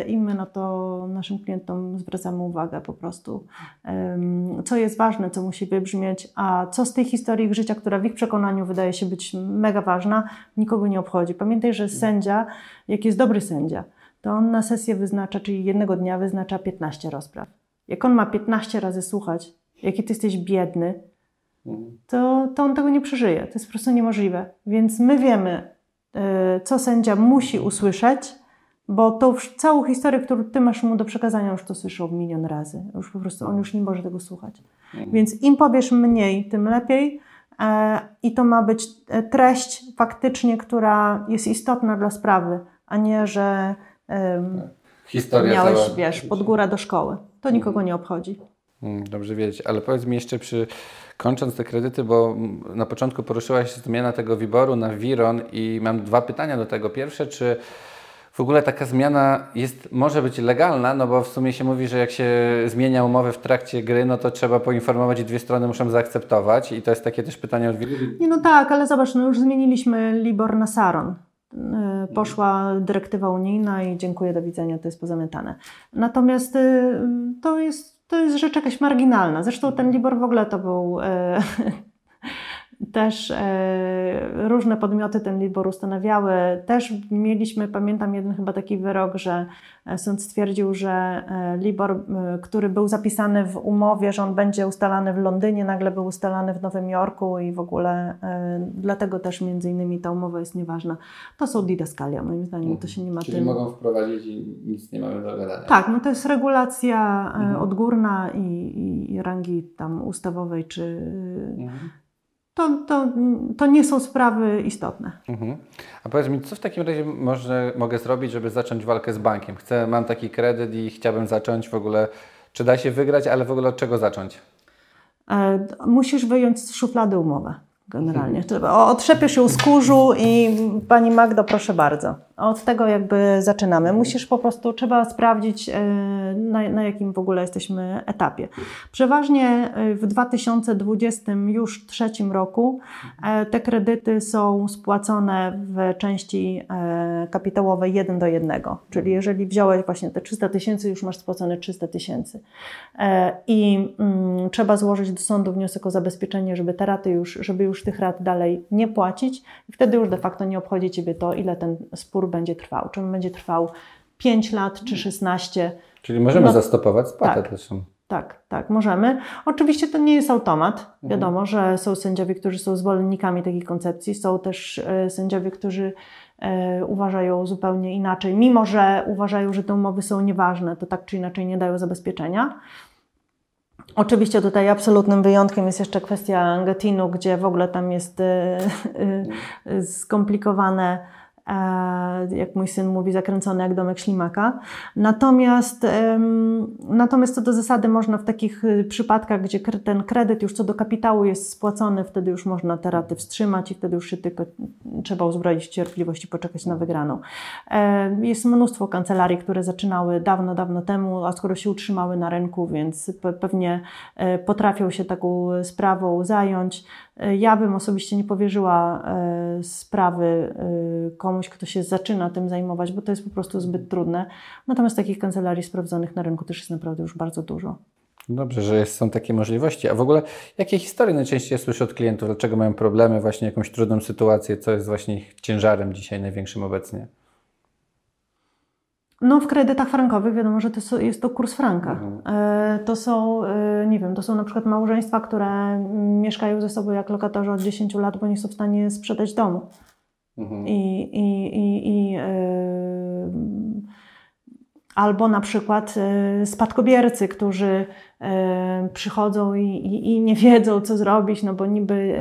y, i my na to naszym klientom zwracamy uwagę po prostu. Co jest ważne, co musi wybrzmieć, a co z tej historii ich życia, która w ich przekonaniu wydaje się być mega ważna, nikogo nie obchodzi. Pamiętaj, że sędzia, jak jest dobry sędzia, to on na sesję wyznacza, czyli jednego dnia wyznacza 15 rozpraw. Jak on ma 15 razy słuchać, jaki ty jesteś biedny, to, to on tego nie przeżyje. To jest po prostu niemożliwe. Więc my wiemy, y, co sędzia musi usłyszeć, bo tą całą historię, którą ty masz mu do przekazania, już to słyszał milion razy. Już po prostu on już nie może tego słuchać. Więc im powiesz mniej, tym lepiej. E, I to ma być e, treść faktycznie, która jest istotna dla sprawy, a nie, że Historia miałeś, cała. wiesz, pod górę do szkoły. To nikogo nie obchodzi. Mm, Dobrze wiedzieć, ale powiedz mi jeszcze przy, kończąc te kredyty, bo na początku poruszyłaś zmiana tego wyboru na Wiron i mam dwa pytania do tego. Pierwsze, czy w ogóle taka zmiana jest, może być legalna, no bo w sumie się mówi, że jak się zmienia umowę w trakcie gry, no to trzeba poinformować i dwie strony muszą zaakceptować i to jest takie też pytanie od wielu. Nie, no tak, ale zobacz, no już zmieniliśmy Libor na Saron. E, Poszła dyrektywa unijna i dziękuję, do widzenia, to jest pozamiatane. Natomiast y, to jest, to jest rzecz jakaś marginalna. Zresztą ten Libor w ogóle to był e, *laughs* też e, różne podmioty ten Libor ustanawiały. Też mieliśmy, pamiętam jeden chyba taki wyrok, że e, sąd stwierdził, że e, Libor, e, który był zapisany w umowie, że on będzie ustalany w Londynie, nagle był ustalany w Nowym Jorku i w ogóle e, dlatego też między innymi ta umowa jest nieważna. To są didaskalia, moim zdaniem, to się nie ma Czyli tym... mogą wprowadzić i nic nie mamy do gadania. Tak, no to jest regulacja Mhm. odgórna i, i, i rangi tam ustawowej, czy Mhm. To, to, to nie są sprawy istotne. Mhm. A powiedz mi, co w takim razie może, mogę zrobić, żeby zacząć walkę z bankiem? Chcę, mam taki kredyt i chciałbym zacząć w ogóle, czy da się wygrać, ale w ogóle od czego zacząć? E, Musisz wyjąć z szuflady umowę generalnie. Otrzepiesz ją z kurzu i pani Magdo, proszę bardzo. Od tego jakby zaczynamy. Musisz po prostu, trzeba sprawdzić, e, na, na jakim w ogóle jesteśmy etapie. Przeważnie e, w 2020 już trzecim roku e, te kredyty są spłacone w części kapitałowej 1 do 1. Czyli jeżeli wziąłeś właśnie te 300 tysięcy, już masz spłacone 300 tysięcy. I mm, trzeba złożyć do sądu wniosek o zabezpieczenie, żeby te raty już, żeby już tych rat dalej nie płacić. I wtedy już de facto nie obchodzi Ciebie to, ile ten spór będzie trwał. Czy on będzie trwał 5 lat, czy 16. Czyli możemy No, zastopować spłatę tak. też. Tak, tak, możemy. Oczywiście to nie jest automat. Mhm. Wiadomo, że są sędziowie, którzy są zwolennikami takiej koncepcji, są też e, sędziowie, którzy e, uważają zupełnie inaczej. Mimo, że uważają, że te umowy są nieważne, to tak czy inaczej nie dają zabezpieczenia. Oczywiście tutaj absolutnym wyjątkiem jest jeszcze kwestia Getinu, gdzie w ogóle tam jest e, skomplikowane, jak mój syn mówi, zakręcone jak domek ślimaka. Natomiast, natomiast co do zasady można w takich y, przypadkach, gdzie ten kredyt już co do kapitału jest spłacony, wtedy już można te raty wstrzymać i wtedy już się tylko trzeba uzbroić w cierpliwość i poczekać na wygraną. E, Jest mnóstwo kancelarii, które zaczynały dawno, dawno temu, a skoro się utrzymały na rynku, więc pe- pewnie e, potrafią się taką sprawą zająć. E, Ja bym osobiście nie powierzyła e, sprawy e, komuś, kto się zaczyna tym zajmować, bo to jest po prostu zbyt trudne. Natomiast takich kancelarii sprawdzonych na rynku też jest naprawdę już bardzo dużo. Dobrze, że są takie możliwości. A w ogóle jakie historie najczęściej słyszę od klientów? Dlaczego mają problemy, właśnie jakąś trudną sytuację? Co jest właśnie ich ciężarem dzisiaj największym obecnie? No w kredytach frankowych wiadomo, że to jest to kurs franka. E, To są, e, nie wiem, to są na przykład małżeństwa, które mieszkają ze sobą jak lokatorzy od 10 lat, bo nie są w stanie sprzedać domu. I, i, i, i e, albo na przykład spadkobiercy, którzy przychodzą i, i, i nie wiedzą, co zrobić, no bo niby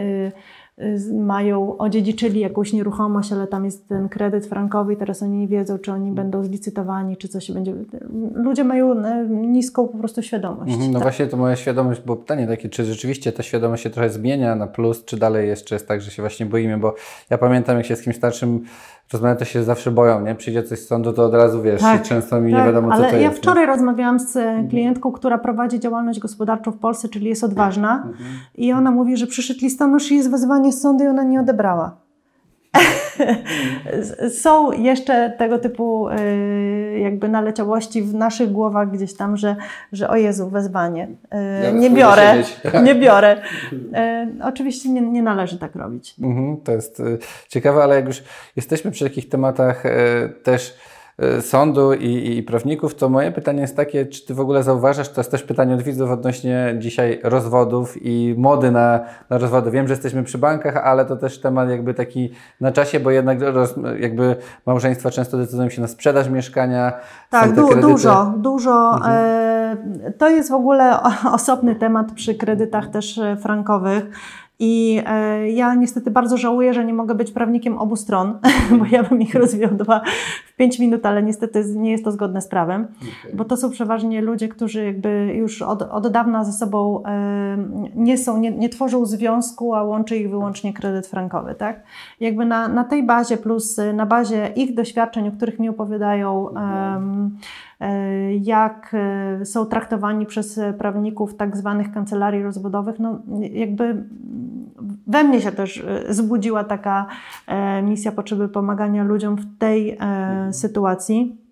mają, odziedziczyli jakąś nieruchomość, ale tam jest ten kredyt frankowy i teraz oni nie wiedzą, czy oni będą zlicytowani, czy coś będzie. Ludzie mają e, niską po prostu świadomość. Mhm, No Tak. właśnie to moja świadomość, bo pytanie takie, czy rzeczywiście ta świadomość się trochę zmienia na plus, czy dalej jeszcze jest tak, że się właśnie boimy, bo ja pamiętam, jak się z kimś starszym rozmawiam, to się zawsze boją, nie? Przyjdzie coś z sądu, to od razu wiesz, i często mi nie tak, wiadomo, co ale to ja jest. nie? wczoraj rozmawiałam z e, klientką, która prowadzi działalność gospodarczą w Polsce, czyli jest odważna Mhm. i ona mówi, że przyszedł listonosz i jest wezwanie z sądu i ona nie odebrała. *laughs* Są jeszcze tego typu y, jakby naleciałości w naszych głowach gdzieś tam, że, że o Jezu, wezwanie. Y, nie biorę, *laughs* nie biorę. Y, oczywiście nie, nie należy tak robić. Mhm, to jest ciekawe, ale jak już jesteśmy przy takich tematach też sądu i, i prawników, to moje pytanie jest takie, czy Ty w ogóle zauważasz, to jest też pytanie od widzów odnośnie dzisiaj rozwodów i mody na, na rozwody. Wiem, że jesteśmy przy bankach, ale to też temat jakby taki na czasie, bo jednak roz, jakby małżeństwa często decydują się na sprzedaż mieszkania. Tak, du-. Mhm. dużo, dużo. E, to jest w ogóle osobny temat przy kredytach też e, frankowych. I e, ja niestety bardzo żałuję, że nie mogę być prawnikiem obu stron, *laughs* bo ja bym ich rozwiodła w 5 minut, ale niestety nie jest to zgodne z prawem, bo to są przeważnie ludzie, którzy jakby już od, od dawna ze sobą e, nie są, nie, nie tworzą związku, a łączy ich wyłącznie kredyt frankowy, tak? Jakby na, na tej bazie plus e, na bazie ich doświadczeń, o których mi opowiadają, e, jak e, są traktowani przez e, prawników tak zwanych kancelarii rozwodowych, no jakby we mnie się też e, zbudziła taka e, misja potrzeby pomagania ludziom w tej e, sytuacji.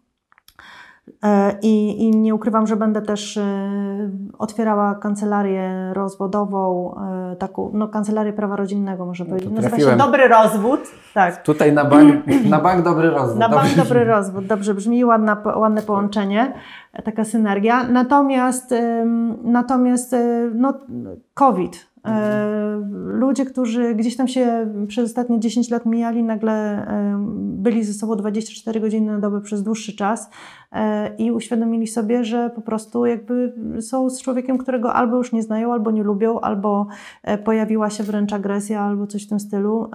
E, I, I nie ukrywam, że będę też e, otwierała kancelarię rozwodową, e, taką, no kancelarię prawa rodzinnego może powiedzieć. Nazywa się. Dobry Rozwód. Tak. Tutaj na bank, na bank dobry rozwód. Na bank dobry rozwód, dobrze brzmi, ładna, ładne połączenie, taka synergia. Natomiast, natomiast no, COVID. E, Ludzie, którzy gdzieś tam się przez ostatnie 10 lat mijali, nagle em, byli ze sobą 24 godziny na dobę przez dłuższy czas e, i uświadomili sobie, że po prostu jakby są z człowiekiem, którego albo już nie znają, albo nie lubią, albo e, pojawiła się wręcz agresja, albo coś w tym stylu.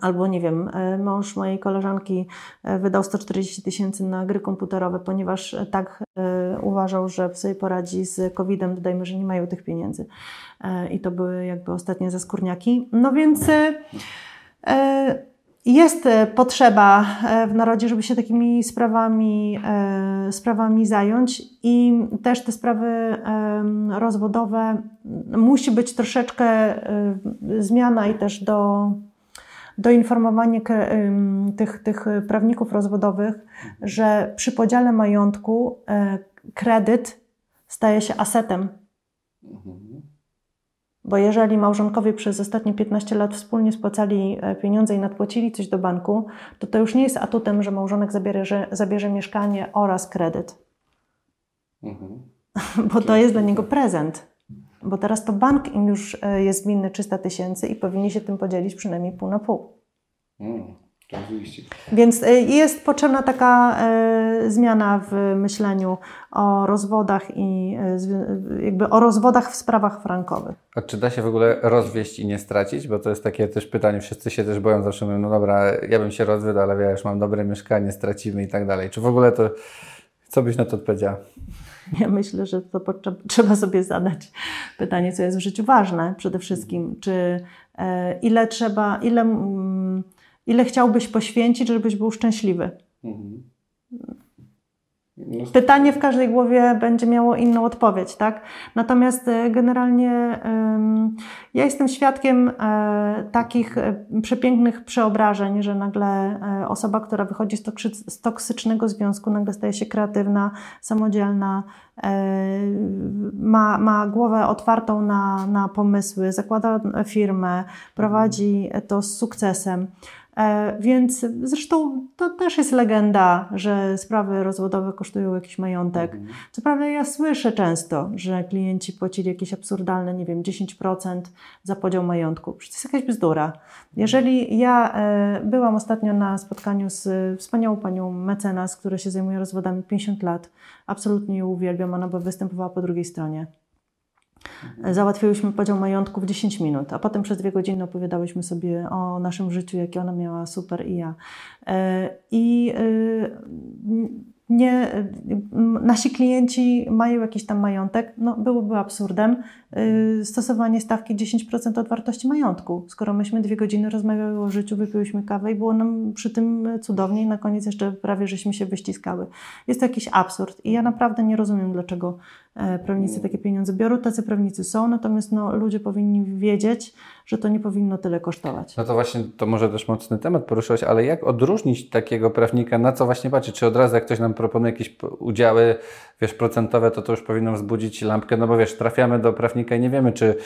Albo nie wiem, e, mąż mojej koleżanki e, wydał 140 tysięcy na gry komputerowe, ponieważ e, tak e, uważał, że sobie poradzi z COVID-em. Dodajmy, że nie mają tych pieniędzy. E, I to były jakby ostatnie zaskórniaki. No więc e, e, jest potrzeba w narodzie, żeby się takimi sprawami, sprawami zająć i też te sprawy rozwodowe musi być troszeczkę zmiana i też do, doinformowanie tych, tych prawników rozwodowych, że przy podziale majątku kredyt staje się asetem. Bo jeżeli małżonkowie przez ostatnie 15 lat wspólnie spłacali e, pieniądze i nadpłacili coś do banku, to to już nie jest atutem, że małżonek zabierze, zabierze mieszkanie oraz kredyt. Mhm. *laughs* Bo to jest dla niego prezent. Bo teraz to bank im już e, jest winny 300 tysięcy i powinni się tym podzielić przynajmniej pół na pół. Mm. Więc y, jest potrzebna taka y, zmiana w myśleniu o rozwodach i y, jakby o rozwodach w sprawach frankowych. A czy da się w ogóle rozwieść i nie stracić? Bo to jest takie też pytanie, wszyscy się też boją, zawsze mówią, no dobra, ja bym się rozwiódł, ale wiesz, mam dobre mieszkanie, stracimy i tak dalej. Czy w ogóle to, co byś na to odpowiedziała? *laughs* Ja myślę, że to trzeba sobie zadać pytanie, co jest w życiu ważne przede wszystkim. Czy e, ile trzeba, ile mm, ile chciałbyś poświęcić, żebyś był szczęśliwy? Mhm. Pytanie w każdej głowie będzie miało inną odpowiedź, tak? Natomiast e, generalnie ja jestem świadkiem e, takich e, przepięknych przeobrażeń, że nagle osoba, która wychodzi z toksycznego związku, nagle staje się kreatywna, samodzielna, ma, ma głowę otwartą na, na pomysły, zakłada firmę, prowadzi to z sukcesem. E, więc zresztą to też jest legenda, że sprawy rozwodowe kosztują jakiś majątek. Mhm. Co prawda ja słyszę często, że klienci płacili jakieś absurdalne, nie wiem, 10% za podział majątku. Przecież to jest jakaś bzdura. Jeżeli ja e, byłam ostatnio na spotkaniu z wspaniałą panią mecenas, która się zajmuje rozwodami 50 lat, absolutnie ją uwielbiam, ona by występowała po drugiej stronie. Załatwiłyśmy podział majątku w 10 minut, a potem przez dwie godziny opowiadałyśmy sobie o naszym życiu, jakie ona miała super i ja. E, I e, nie, nasi klienci mają jakiś tam majątek, no byłoby absurdem yy, stosowanie stawki 10% od wartości majątku. Skoro myśmy dwie godziny rozmawiały o życiu, wypiłyśmy kawę i było nam przy tym cudownie i na koniec jeszcze prawie żeśmy się wyściskały. Jest to jakiś absurd i ja naprawdę nie rozumiem, dlaczego e, prawnicy takie pieniądze biorą. Tacy prawnicy są, natomiast no, ludzie powinni wiedzieć, że to nie powinno tyle kosztować. No to właśnie, to może też mocny temat poruszyłeś, ale jak odróżnić takiego prawnika, na co właśnie patrzy? Czy od razu jak ktoś nam proponuje jakieś udziały, wiesz, procentowe, to to już powinno wzbudzić lampkę, no bo wiesz, trafiamy do prawnika i nie wiemy, czy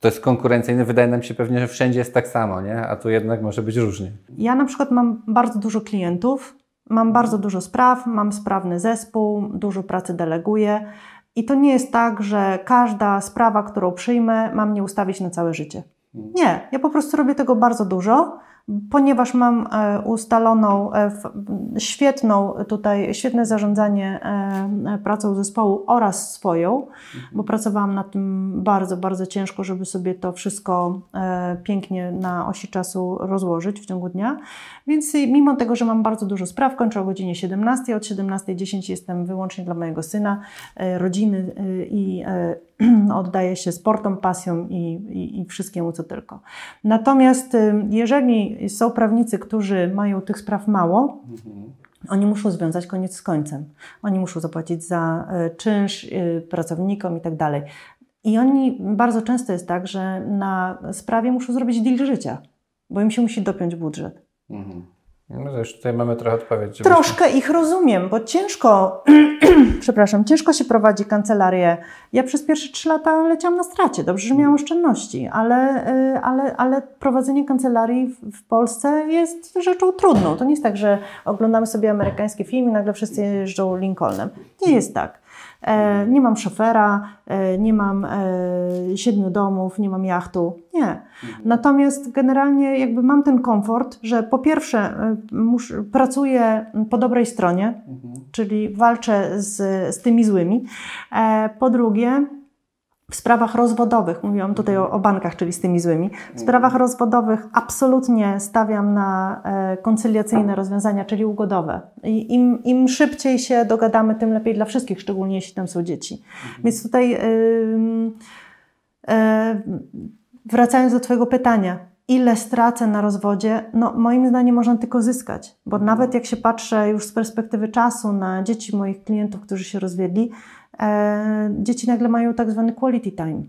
to jest konkurencyjne. Wydaje nam się pewnie, że wszędzie jest tak samo, nie? A tu jednak może być różnie. Ja na przykład mam bardzo dużo klientów, mam bardzo dużo spraw, mam sprawny zespół, dużo pracy deleguję. I to nie jest tak, że każda sprawa, którą przyjmę, mam nie ustawić na całe życie. Nie, ja po prostu robię tego bardzo dużo ponieważ mam e, ustaloną e, świetną tutaj, świetne zarządzanie e, pracą zespołu oraz swoją, bo pracowałam nad tym bardzo, bardzo ciężko, żeby sobie to wszystko pięknie na osi czasu rozłożyć w ciągu dnia. Więc mimo tego, że mam bardzo dużo spraw, kończę o godzinie 17, od 17.10 jestem wyłącznie dla mojego syna, rodziny i *clears throat* oddaję się sportom, pasjom i, i, i wszystkiemu, co tylko. Natomiast jeżeli są prawnicy, którzy mają tych spraw mało, mhm. Oni muszą związać koniec z końcem. Oni muszą zapłacić za e, czynsz e, pracownikom i tak dalej. I oni bardzo często jest tak, że na sprawie muszą zrobić deal życia, bo im się musi dopiąć budżet. Mhm. No tutaj mamy trochę odpowiedź. Troszkę ich rozumiem, bo ciężko, *clears throat* przepraszam, ciężko się prowadzi kancelarię. Ja przez pierwsze trzy lata leciałam na stracie, dobrze, że miałam oszczędności, ale, y, ale, ale prowadzenie kancelarii w, w Polsce jest rzeczą trudną. To nie jest tak, że oglądamy sobie amerykańskie filmy i nagle wszyscy jeżdżą Lincolnem. Nie jest tak. E, nie mam szofera, e, nie mam e, siedmiu domów, nie mam jachtu. Nie. Mhm. Natomiast generalnie jakby mam ten komfort, że po pierwsze pracuję po dobrej stronie, mhm. czyli walczę z, z tymi złymi. Po drugie, w sprawach rozwodowych, mówiłam tutaj o, o, bankach, czyli z tymi złymi, w sprawach rozwodowych absolutnie stawiam na e, koncyliacyjne rozwiązania, czyli ugodowe. I im, im szybciej się dogadamy, tym lepiej dla wszystkich, szczególnie jeśli tam są dzieci. Więc tutaj yy, wracając do Twojego pytania, ile stracę na rozwodzie, no moim zdaniem można tylko zyskać, bo nawet jak się patrzę już z perspektywy czasu na dzieci moich klientów, którzy się rozwiedli, e, dzieci nagle mają tak zwany quality time.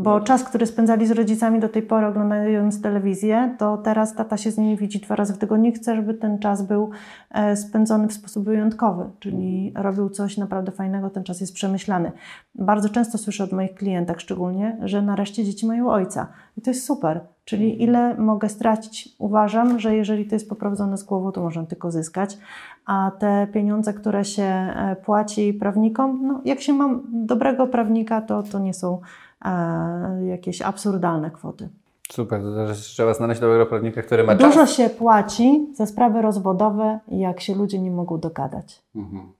Bo czas, który spędzali z rodzicami do tej pory oglądając telewizję, to teraz tata się z nimi widzi dwa razy w tygodniu. Chce, żeby ten czas był e, spędzony w sposób wyjątkowy, czyli robił coś naprawdę fajnego, ten czas jest przemyślany. Bardzo często słyszę od moich klientek szczególnie, że nareszcie dzieci mają ojca. I to jest super. Czyli ile mogę stracić? Uważam, że jeżeli to jest poprowadzone z głową, to można tylko zyskać. A te pieniądze, które się e, płaci prawnikom, no jak się mam dobrego prawnika, to, to nie są jakieś absurdalne kwoty. Super, to też trzeba znaleźć dobrego prawnika, który ma Dużo czas. się płaci za sprawy rozwodowe, jak się ludzie nie mogą dogadać. Mhm.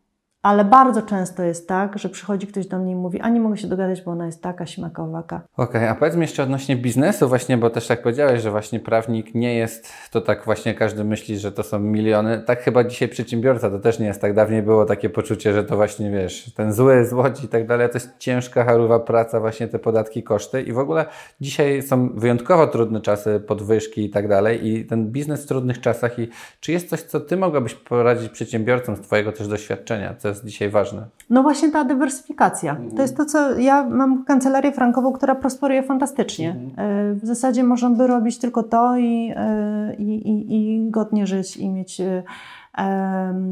Ale bardzo często jest tak, że przychodzi ktoś do mnie i mówi, a nie mogę się dogadać, bo ona jest taka, śmaka, owaka. Okej, a powiedz mi jeszcze odnośnie biznesu właśnie, bo też tak powiedziałeś, że właśnie prawnik nie jest, to tak właśnie każdy myśli, że to są miliony. Tak chyba dzisiaj przedsiębiorca to też nie jest tak. Dawniej było takie poczucie, że to właśnie, wiesz, ten zły z Łodzi i tak dalej, to jest ciężka, harowa praca, właśnie te podatki, koszty i w ogóle dzisiaj są wyjątkowo trudne czasy, podwyżki i tak dalej i ten biznes w trudnych czasach i czy jest coś, co Ty mogłabyś poradzić przedsiębiorcom z Twojego też doświadczenia, co jest dzisiaj ważne? No właśnie ta dywersyfikacja. To jest to, co ja mam kancelarię frankową, która prosperuje fantastycznie. E, W zasadzie można by robić tylko to i, e, i, i, i godnie żyć i mieć e,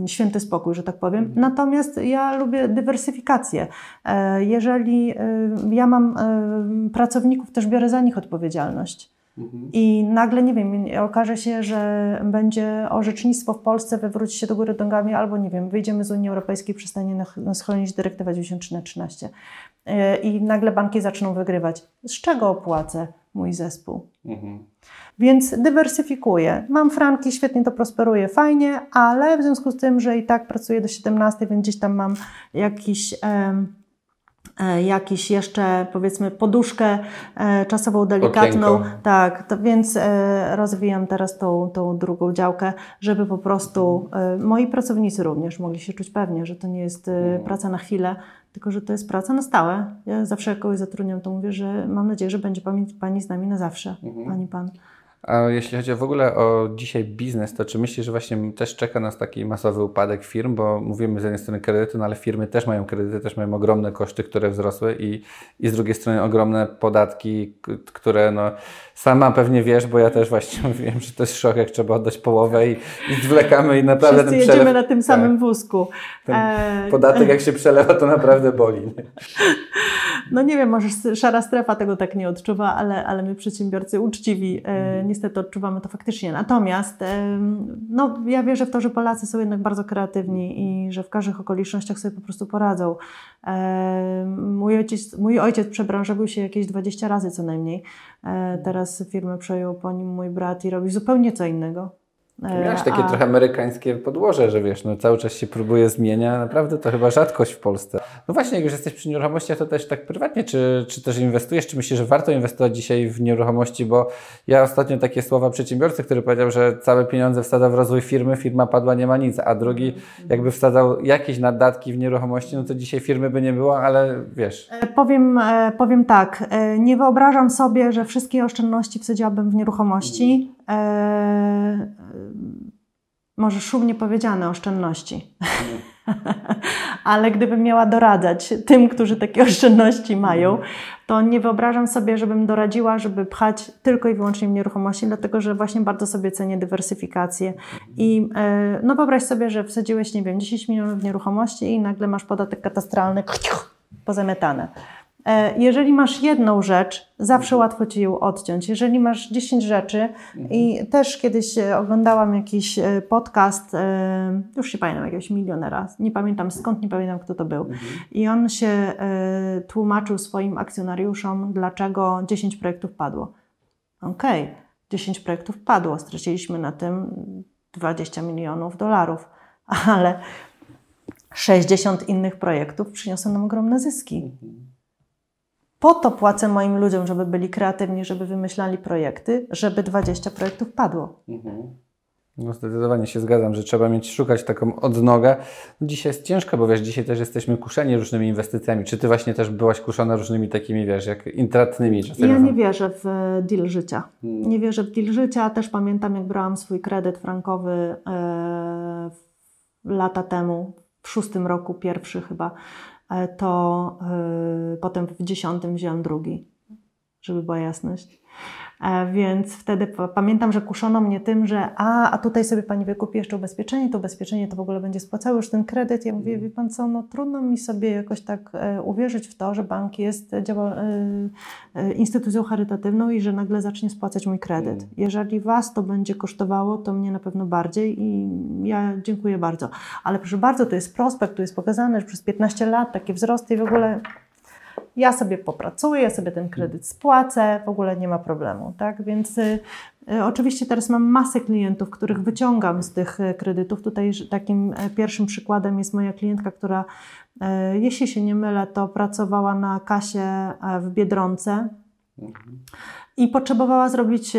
święty spokój, że tak powiem. Natomiast ja lubię dywersyfikację. Jeżeli ja mam pracowników, też biorę za nich odpowiedzialność. I nagle, nie wiem, okaże się, że będzie orzecznictwo w Polsce, wywróci się do góry nogami, albo nie wiem, wyjdziemy z Unii Europejskiej, przestanie nas- nas chronić dyrektywa 9313. Yy, I nagle banki zaczną wygrywać. Z czego opłacę mój zespół? Więc dywersyfikuję. Mam franki, świetnie to prosperuje, fajnie, ale w związku z tym, że i tak pracuję do 17, więc gdzieś tam mam jakiś. e, Jakiś jeszcze, powiedzmy, poduszkę e, czasową, delikatną. Okienko. Tak, to więc e, rozwijam teraz tą, tą drugą działkę, żeby po prostu e, moi pracownicy również mogli się czuć pewnie, że to nie jest e, praca na chwilę, tylko że to jest praca na stałe. Ja zawsze jak kogoś zatrudniam, to mówię, że mam nadzieję, że będzie pani, z nami na zawsze, pani pan. A jeśli chodzi w ogóle o dzisiaj biznes, to czy myślisz, że właśnie też czeka nas taki masowy upadek firm, bo mówimy z jednej strony kredyty, no ale firmy też mają kredyty, też mają ogromne koszty, które wzrosły i, i z drugiej strony ogromne podatki, które no sama pewnie wiesz, bo ja też właśnie *laughs* wiem, że to jest szok, jak trzeba oddać połowę i, i zwlekamy i naprawdę Wszyscy jedziemy przelew, na tym tak, samym wózku. ten E, podatek jak *laughs* się przelewa, to naprawdę boli. No nie wiem, może szara strefa tego tak nie odczuwa, ale, ale my przedsiębiorcy uczciwi e, Mhm. niestety odczuwamy to faktycznie. Natomiast e, no, ja wierzę w to, że Polacy są jednak bardzo kreatywni i że w każdych okolicznościach sobie po prostu poradzą. Mój, ojciec, mój ojciec przebranżowił się jakieś 20 razy co najmniej. E, teraz firmę przejął po nim mój brat i robi zupełnie co innego. E, miałeś takie a- trochę amerykańskie podłoże, że wiesz, no cały czas się próbuje zmienia, naprawdę to chyba rzadkość w Polsce. No właśnie, jak już jesteś przy nieruchomościach, to też tak prywatnie, czy, czy też inwestujesz, czy myślisz, że warto inwestować dzisiaj w nieruchomości, bo ja ostatnio takie słowa przedsiębiorcy, który powiedział, że całe pieniądze wsadzał w rozwój firmy, firma padła, nie ma nic, a drugi jakby wsadzał jakieś naddatki w nieruchomości, no to dzisiaj firmy by nie było, ale wiesz, E, Powiem, e, powiem tak, nie wyobrażam sobie, że wszystkie oszczędności wsadziłabym w nieruchomości. E, e, może szumnie powiedziane oszczędności. *laughs* Ale gdybym miała doradzać tym, którzy takie oszczędności mają, to nie wyobrażam sobie, żebym doradziła, żeby pchać tylko i wyłącznie w nieruchomości, dlatego że właśnie bardzo sobie cenię dywersyfikację. I e, no wyobraź sobie, że wsadziłeś, nie wiem, 10 milionów w nieruchomości i nagle masz podatek katastralny pozamiatane. E, Jeżeli masz jedną rzecz, zawsze łatwo ci ją odciąć. Jeżeli masz 10 rzeczy i też kiedyś e, oglądałam jakiś e, podcast, już się pamiętam, jakiegoś milionera, nie pamiętam skąd, nie pamiętam kto to był. I on się tłumaczył swoim akcjonariuszom, dlaczego 10 projektów padło. Okej, 10 projektów padło, straciliśmy na tym 20 milionów dolarów, *laughs* ale 60 innych projektów przyniosło nam ogromne zyski. Po to płacę moim ludziom, żeby byli kreatywni, żeby wymyślali projekty, żeby 20 projektów padło. No zdecydowanie się zgadzam, że trzeba mieć, szukać taką odnogę. No dzisiaj jest ciężko, bo wiesz, dzisiaj też jesteśmy kuszeni różnymi inwestycjami. Czy ty właśnie też byłaś kuszona różnymi takimi, wiesz, jak intratnymi? Czasami Ja nie wierzę w deal życia. Nie wierzę w deal życia. Też pamiętam, jak brałam swój kredyt frankowy e, lata temu, w szóstym roku, pierwszy chyba, to e, potem w dziesiątym wziąłem drugi, żeby była jasność. E, Więc wtedy pa- pamiętam, że kuszono mnie tym, że a, a tutaj sobie pani wykupi jeszcze ubezpieczenie, to ubezpieczenie to w ogóle będzie spłacało już ten kredyt. Ja mówię, wie pan co, no trudno mi sobie jakoś tak e, uwierzyć w to, że bank jest działa, e, e, instytucją charytatywną i że nagle zacznie spłacać mój kredyt. Jeżeli was to będzie kosztowało, to mnie na pewno bardziej i ja dziękuję bardzo. Ale proszę bardzo, to jest prospekt, tu jest pokazane, że przez 15 lat takie wzrosty i w ogóle ja sobie popracuję, ja sobie ten kredyt spłacę, w ogóle nie ma problemu, tak? Więc y, y, oczywiście teraz mam masę klientów, których wyciągam z tych y, kredytów. Tutaj takim pierwszym przykładem jest moja klientka, która, y, jeśli się nie mylę, to pracowała na kasie e, w Biedronce i potrzebowała zrobić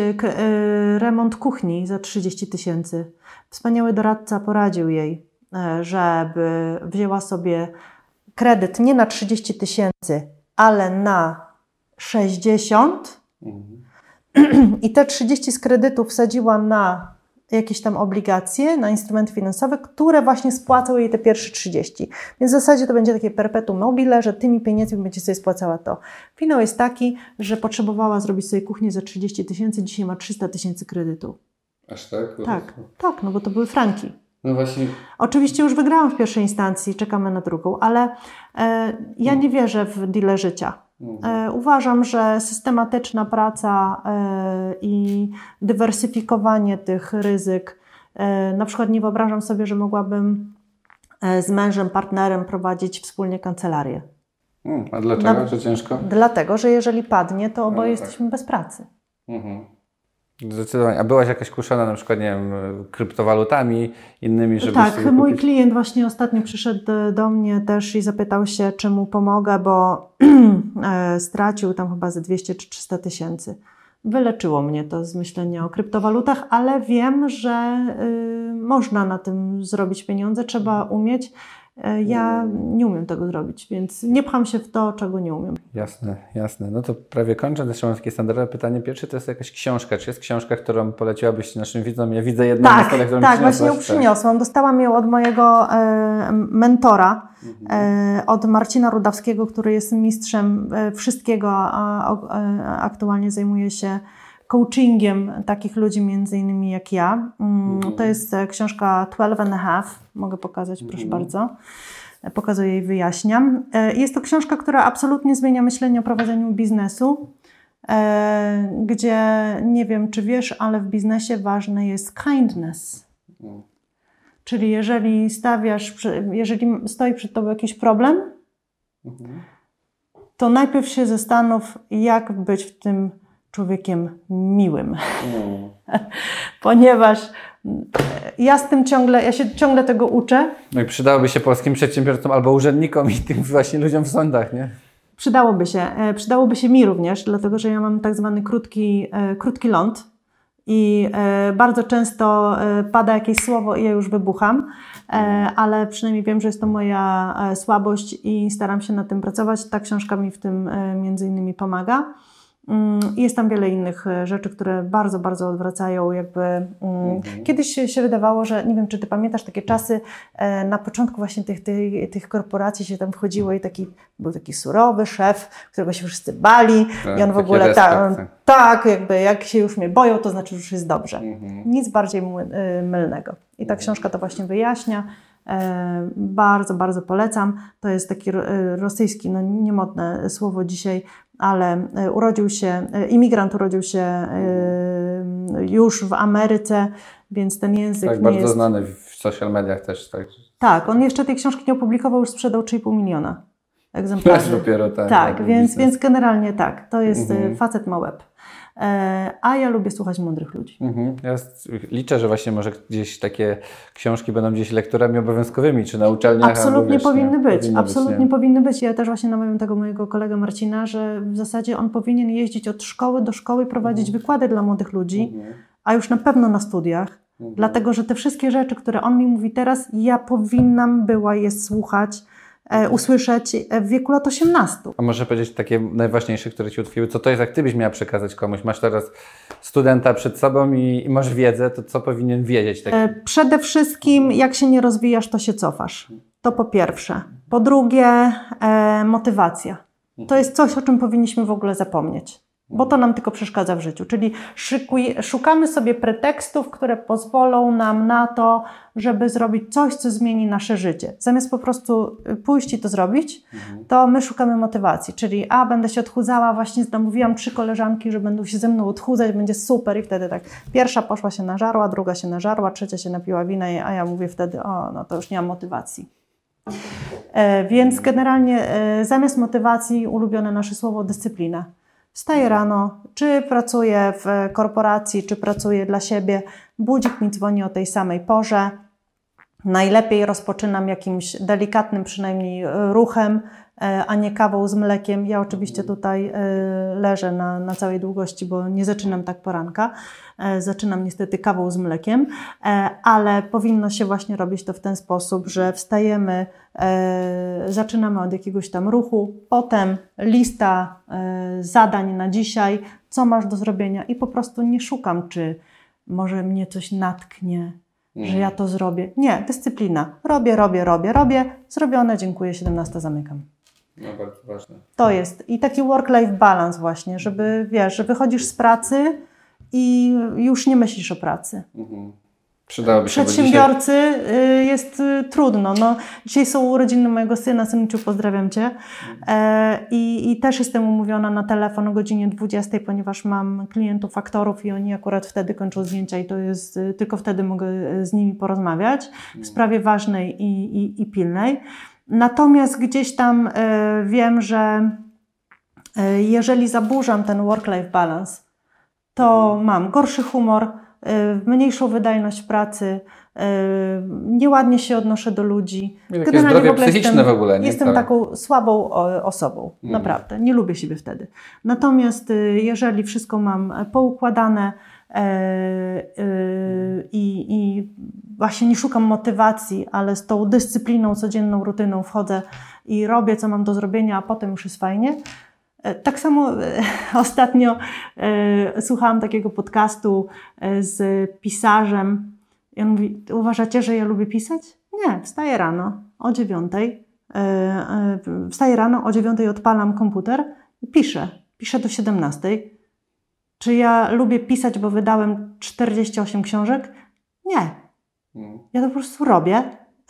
remont kuchni za 30 tysięcy. Wspaniały doradca poradził jej, e, żeby wzięła sobie kredyt nie na 30 tysięcy, ale na 60 *clears throat* i te 30 z kredytu wsadziła na jakieś tam obligacje, na instrumenty finansowe, które właśnie spłacą jej te pierwsze 30. Więc w zasadzie to będzie takie perpetuum mobile, że tymi pieniędzmi będzie sobie spłacała to. Finał jest taki, że potrzebowała zrobić sobie kuchnię za 30 tysięcy, dzisiaj ma 300 tysięcy kredytu. Aż tak? Tak, tak, no bo to były franki. No właśnie, Oczywiście już wygrałam w pierwszej instancji, czekamy na drugą, ale e, ja nie wierzę w deale życia. E, uważam, że systematyczna praca e, i dywersyfikowanie tych ryzyk, e, na przykład nie wyobrażam sobie, że mogłabym e, z mężem, partnerem prowadzić wspólnie kancelarię. Mm, a dlaczego? Na- Że ciężko? Dlatego, że jeżeli padnie, to oboje tak. jesteśmy bez pracy. Mhm. Zdecydowanie. A byłaś jakaś kuszona na przykład, nie wiem, kryptowalutami, innymi, żeby Tak, sobie mój kupić? klient właśnie ostatnio przyszedł e, do mnie też i zapytał się, czy mu pomogę, bo *clears throat* e, stracił tam chyba ze 200 czy 300 tysięcy. Wyleczyło mnie to z myślenia o kryptowalutach, ale wiem, że y, można na tym zrobić pieniądze, trzeba umieć. E, Ja nie umiem tego zrobić, więc nie pcham się w to, czego nie umiem. Jasne, jasne. No to prawie kończę. Zresztą mam takie standardowe pytanie. Pierwsze to jest jakaś książka. Czy jest książka, którą poleciłabyś naszym widzom? Ja widzę jedną na Tak, stole, którą tak, właśnie ją przyniosłam. Dostałam ją od mojego e, mentora, e, od Marcina Rudawskiego, który jest mistrzem e, wszystkiego, a, a, a aktualnie zajmuje się coachingiem takich ludzi, między innymi jak ja. Mm, To jest e, książka 12 and a half. Mogę pokazać, proszę bardzo. E, Pokazuję i wyjaśniam. E, Jest to książka, która absolutnie zmienia myślenie o prowadzeniu biznesu gdzie nie wiem, czy wiesz, ale w biznesie ważne jest kindness. Czyli jeżeli stawiasz, jeżeli stoi przed tobą jakiś problem, to najpierw się zastanów, jak być w tym człowiekiem miłym. *laughs* Ponieważ mm, ja z tym ciągle, ja się ciągle tego uczę. No i przydałoby się polskim przedsiębiorcom albo urzędnikom i tym właśnie ludziom w sądach, nie? Przydałoby się, e, przydałoby się mi również, dlatego że ja mam tak zwany krótki, e, krótki ląd i e, bardzo często e, pada jakieś słowo i ja już wybucham, e, ale przynajmniej wiem, że jest to moja e, słabość i staram się nad tym pracować. Ta książka mi w tym e, między innymi pomaga. Mm, i Jest tam wiele innych e, rzeczy, które bardzo, bardzo odwracają jakby... mm, Kiedyś się, wydawało, że nie wiem, czy ty pamiętasz takie czasy e, na początku właśnie tych, tych, tych korporacji się tam wchodziło i taki, był taki surowy szef, którego się wszyscy bali Tak, i on w ogóle tak, tak, jakby jak się już mnie boją, to znaczy, że już jest dobrze. Mhm. Nic bardziej y, mylnego. I ta książka to właśnie wyjaśnia. E, bardzo, bardzo polecam. To jest taki ro- e, rosyjski, no niemodne słowo dzisiaj, ale e, urodził się, e, imigrant urodził się e, już w Ameryce, więc ten język Tak, nie bardzo jest... znany w social mediach też. Tak. Tak, on jeszcze tej książki nie opublikował, już sprzedał 3,5 miliona *laughs* egzemplarzy. Też dopiero tak. Tak, tak, więc, biznes. więc generalnie tak. To jest Mhm. facet ma łeb. E, a ja lubię słuchać mądrych ludzi. Mhm. Ja liczę, że właśnie może gdzieś takie książki będą gdzieś lekturami obowiązkowymi, czy na uczelniach. Absolutnie wiesz, powinny być, powinny absolutnie nie? powinny być. Ja też właśnie namawiam tego mojego kolegę Marcina, że w zasadzie on powinien jeździć od szkoły do szkoły, prowadzić Mhm. wykłady dla młodych ludzi, a już na pewno na studiach, Dlatego, że te wszystkie rzeczy, które on mi mówi teraz, ja powinnam była je słuchać, usłyszeć e, w wieku lat 18. A może powiedzieć takie najważniejsze, które Ci utkwiły? Co to jest, jak Ty byś miała przekazać komuś? Masz teraz studenta przed sobą i, i masz wiedzę, to co powinien wiedzieć? Tak? E, Przede wszystkim, jak się nie rozwijasz, to się cofasz. To po pierwsze. Po drugie, e, motywacja. To jest coś, o czym powinniśmy w ogóle zapomnieć, bo to nam tylko przeszkadza w życiu. Czyli szykuj, szukamy sobie pretekstów, które pozwolą nam na to, żeby zrobić coś, co zmieni nasze życie. Zamiast po prostu y, pójść i to zrobić, to my szukamy motywacji. Czyli, a będę się odchudzała, właśnie namówiłam trzy koleżanki, że będą się ze mną odchudzać, będzie super. I wtedy tak, pierwsza poszła się nażarła, druga się nażarła, trzecia się napiła wina, a ja mówię wtedy, o, no to już nie mam motywacji. E, Więc generalnie e, zamiast motywacji ulubione nasze słowo dyscyplina. Wstaję rano, czy pracuję w korporacji, czy pracuję dla siebie, budzik mi dzwoni o tej samej porze. Najlepiej rozpoczynam jakimś delikatnym przynajmniej e, ruchem, e, a nie kawą z mlekiem. Ja oczywiście tutaj e, leżę na, na całej długości, bo nie zaczynam tak poranka. Zaczynam niestety kawą z mlekiem, ale powinno się właśnie robić to w ten sposób, że wstajemy, zaczynamy od jakiegoś tam ruchu, potem lista zadań na dzisiaj, co masz do zrobienia i po prostu nie szukam, czy może mnie coś natknie, że ja to zrobię. Nie, dyscyplina. Robię, robię, robię, robię. Zrobione, dziękuję, 17 zamykam. No bardzo ważne. To jest. I taki work-life balance właśnie, żeby, wiesz, że wychodzisz z pracy i już nie myślisz o pracy. Przydałoby się, bo dzisiaj... Przedsiębiorcy y, jest y, trudno. No, dzisiaj są urodziny mojego syna, synuciu, pozdrawiam Cię. E, i, I też jestem umówiona na telefon o godzinie 20, ponieważ mam klientów, aktorów i oni akurat wtedy kończą zdjęcia i to jest, y, tylko wtedy mogę z nimi porozmawiać w sprawie ważnej i, i, i pilnej. Natomiast gdzieś tam e, wiem, że e, jeżeli zaburzam ten work-life balance, to mam gorszy humor, mniejszą wydajność w pracy, y, nieładnie się odnoszę do ludzi. Takie zdrowie psychiczne jestem, w ogóle, nie? Jestem Całe. taką słabą osobą, naprawdę. Nie lubię siebie wtedy. Natomiast y, jeżeli wszystko mam e, poukładane e, y, i, i właśnie nie szukam motywacji, ale z tą dyscypliną, codzienną rutyną wchodzę i robię, co mam do zrobienia, a potem już jest fajnie, E, Tak samo e, *laughs* ostatnio e, słuchałam takiego podcastu e, z pisarzem. I on mówi: Uważacie, że ja lubię pisać? Nie, wstaję rano o dziewiątej. e, e, Wstaję rano o dziewiątej, odpalam komputer i piszę. Piszę do 17. Czy ja lubię pisać, bo wydałem 48 książek? Nie. Ja to po prostu robię,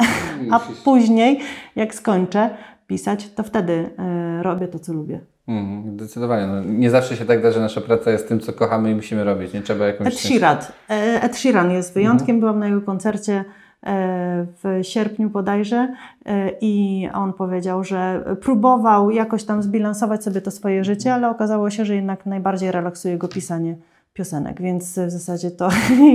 *laughs* a później, jak skończę pisać, to wtedy e, robię to, co lubię. Mhm, zdecydowanie. No, nie zawsze się tak da, że nasza praca jest tym, co kochamy i musimy robić. Nie trzeba jakąś... Ed Sheeran. E, Ed Sheeran jest wyjątkiem. Byłam na jego koncercie e, w sierpniu bodajże e, i on powiedział, że próbował jakoś tam zbilansować sobie to swoje życie, ale okazało się, że jednak najbardziej relaksuje go pisanie piosenek, więc w zasadzie to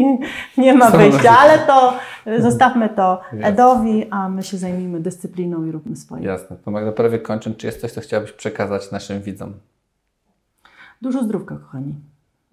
*laughs* nie ma wyjścia, ale to zostawmy to Edowi, a my się zajmijmy dyscypliną i róbmy swoje. Jasne. To Magda, prawie kończąc, czy jest coś, co chciałabyś przekazać naszym widzom? Dużo zdrówka, kochani.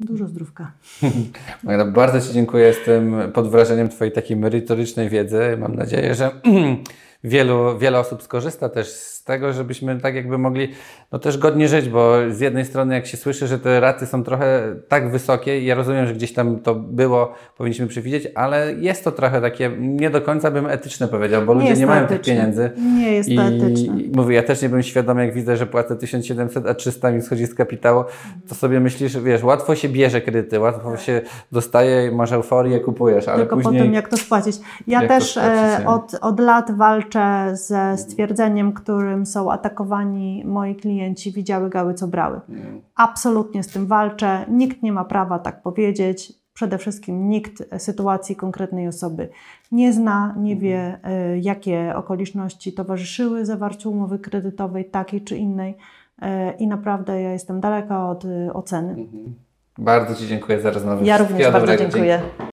Dużo zdrówka. *laughs* Magda, bardzo Ci dziękuję. Jestem pod wrażeniem Twojej takiej merytorycznej wiedzy. Mam nadzieję, że *clears throat* wielu, wiele osób skorzysta też z tego, żebyśmy tak jakby mogli no też godnie żyć, bo z jednej strony jak się słyszy, że te raty są trochę tak wysokie ja rozumiem, że gdzieś tam to było, powinniśmy przewidzieć, ale jest to trochę takie, nie do końca bym etyczne powiedział, bo ludzie jest nie mają tych etyczne. pieniędzy. Nie jest to etyczne. I mówię, ja też nie bym świadomy, jak widzę, że płacę 1700, a 300 mi schodzi z kapitału, to sobie myślisz, wiesz, łatwo się bierze kredyty, łatwo się dostaje, masz euforię, kupujesz, ale Tylko później... potem jak to spłacić. Ja to też spłacić, e, nie? od, od lat walczę ze stwierdzeniem, którym są atakowani moi klienci, widziały gały, co brały. Absolutnie z tym walczę. Nikt nie ma prawa tak powiedzieć. Przede wszystkim nikt sytuacji konkretnej osoby nie zna, nie wie, e, jakie okoliczności towarzyszyły zawarciu umowy kredytowej, takiej czy innej. E, I naprawdę ja jestem daleka od e, oceny. Bardzo Ci dziękuję za rozmowę. Ja również bardzo dziękuję. Dzięki.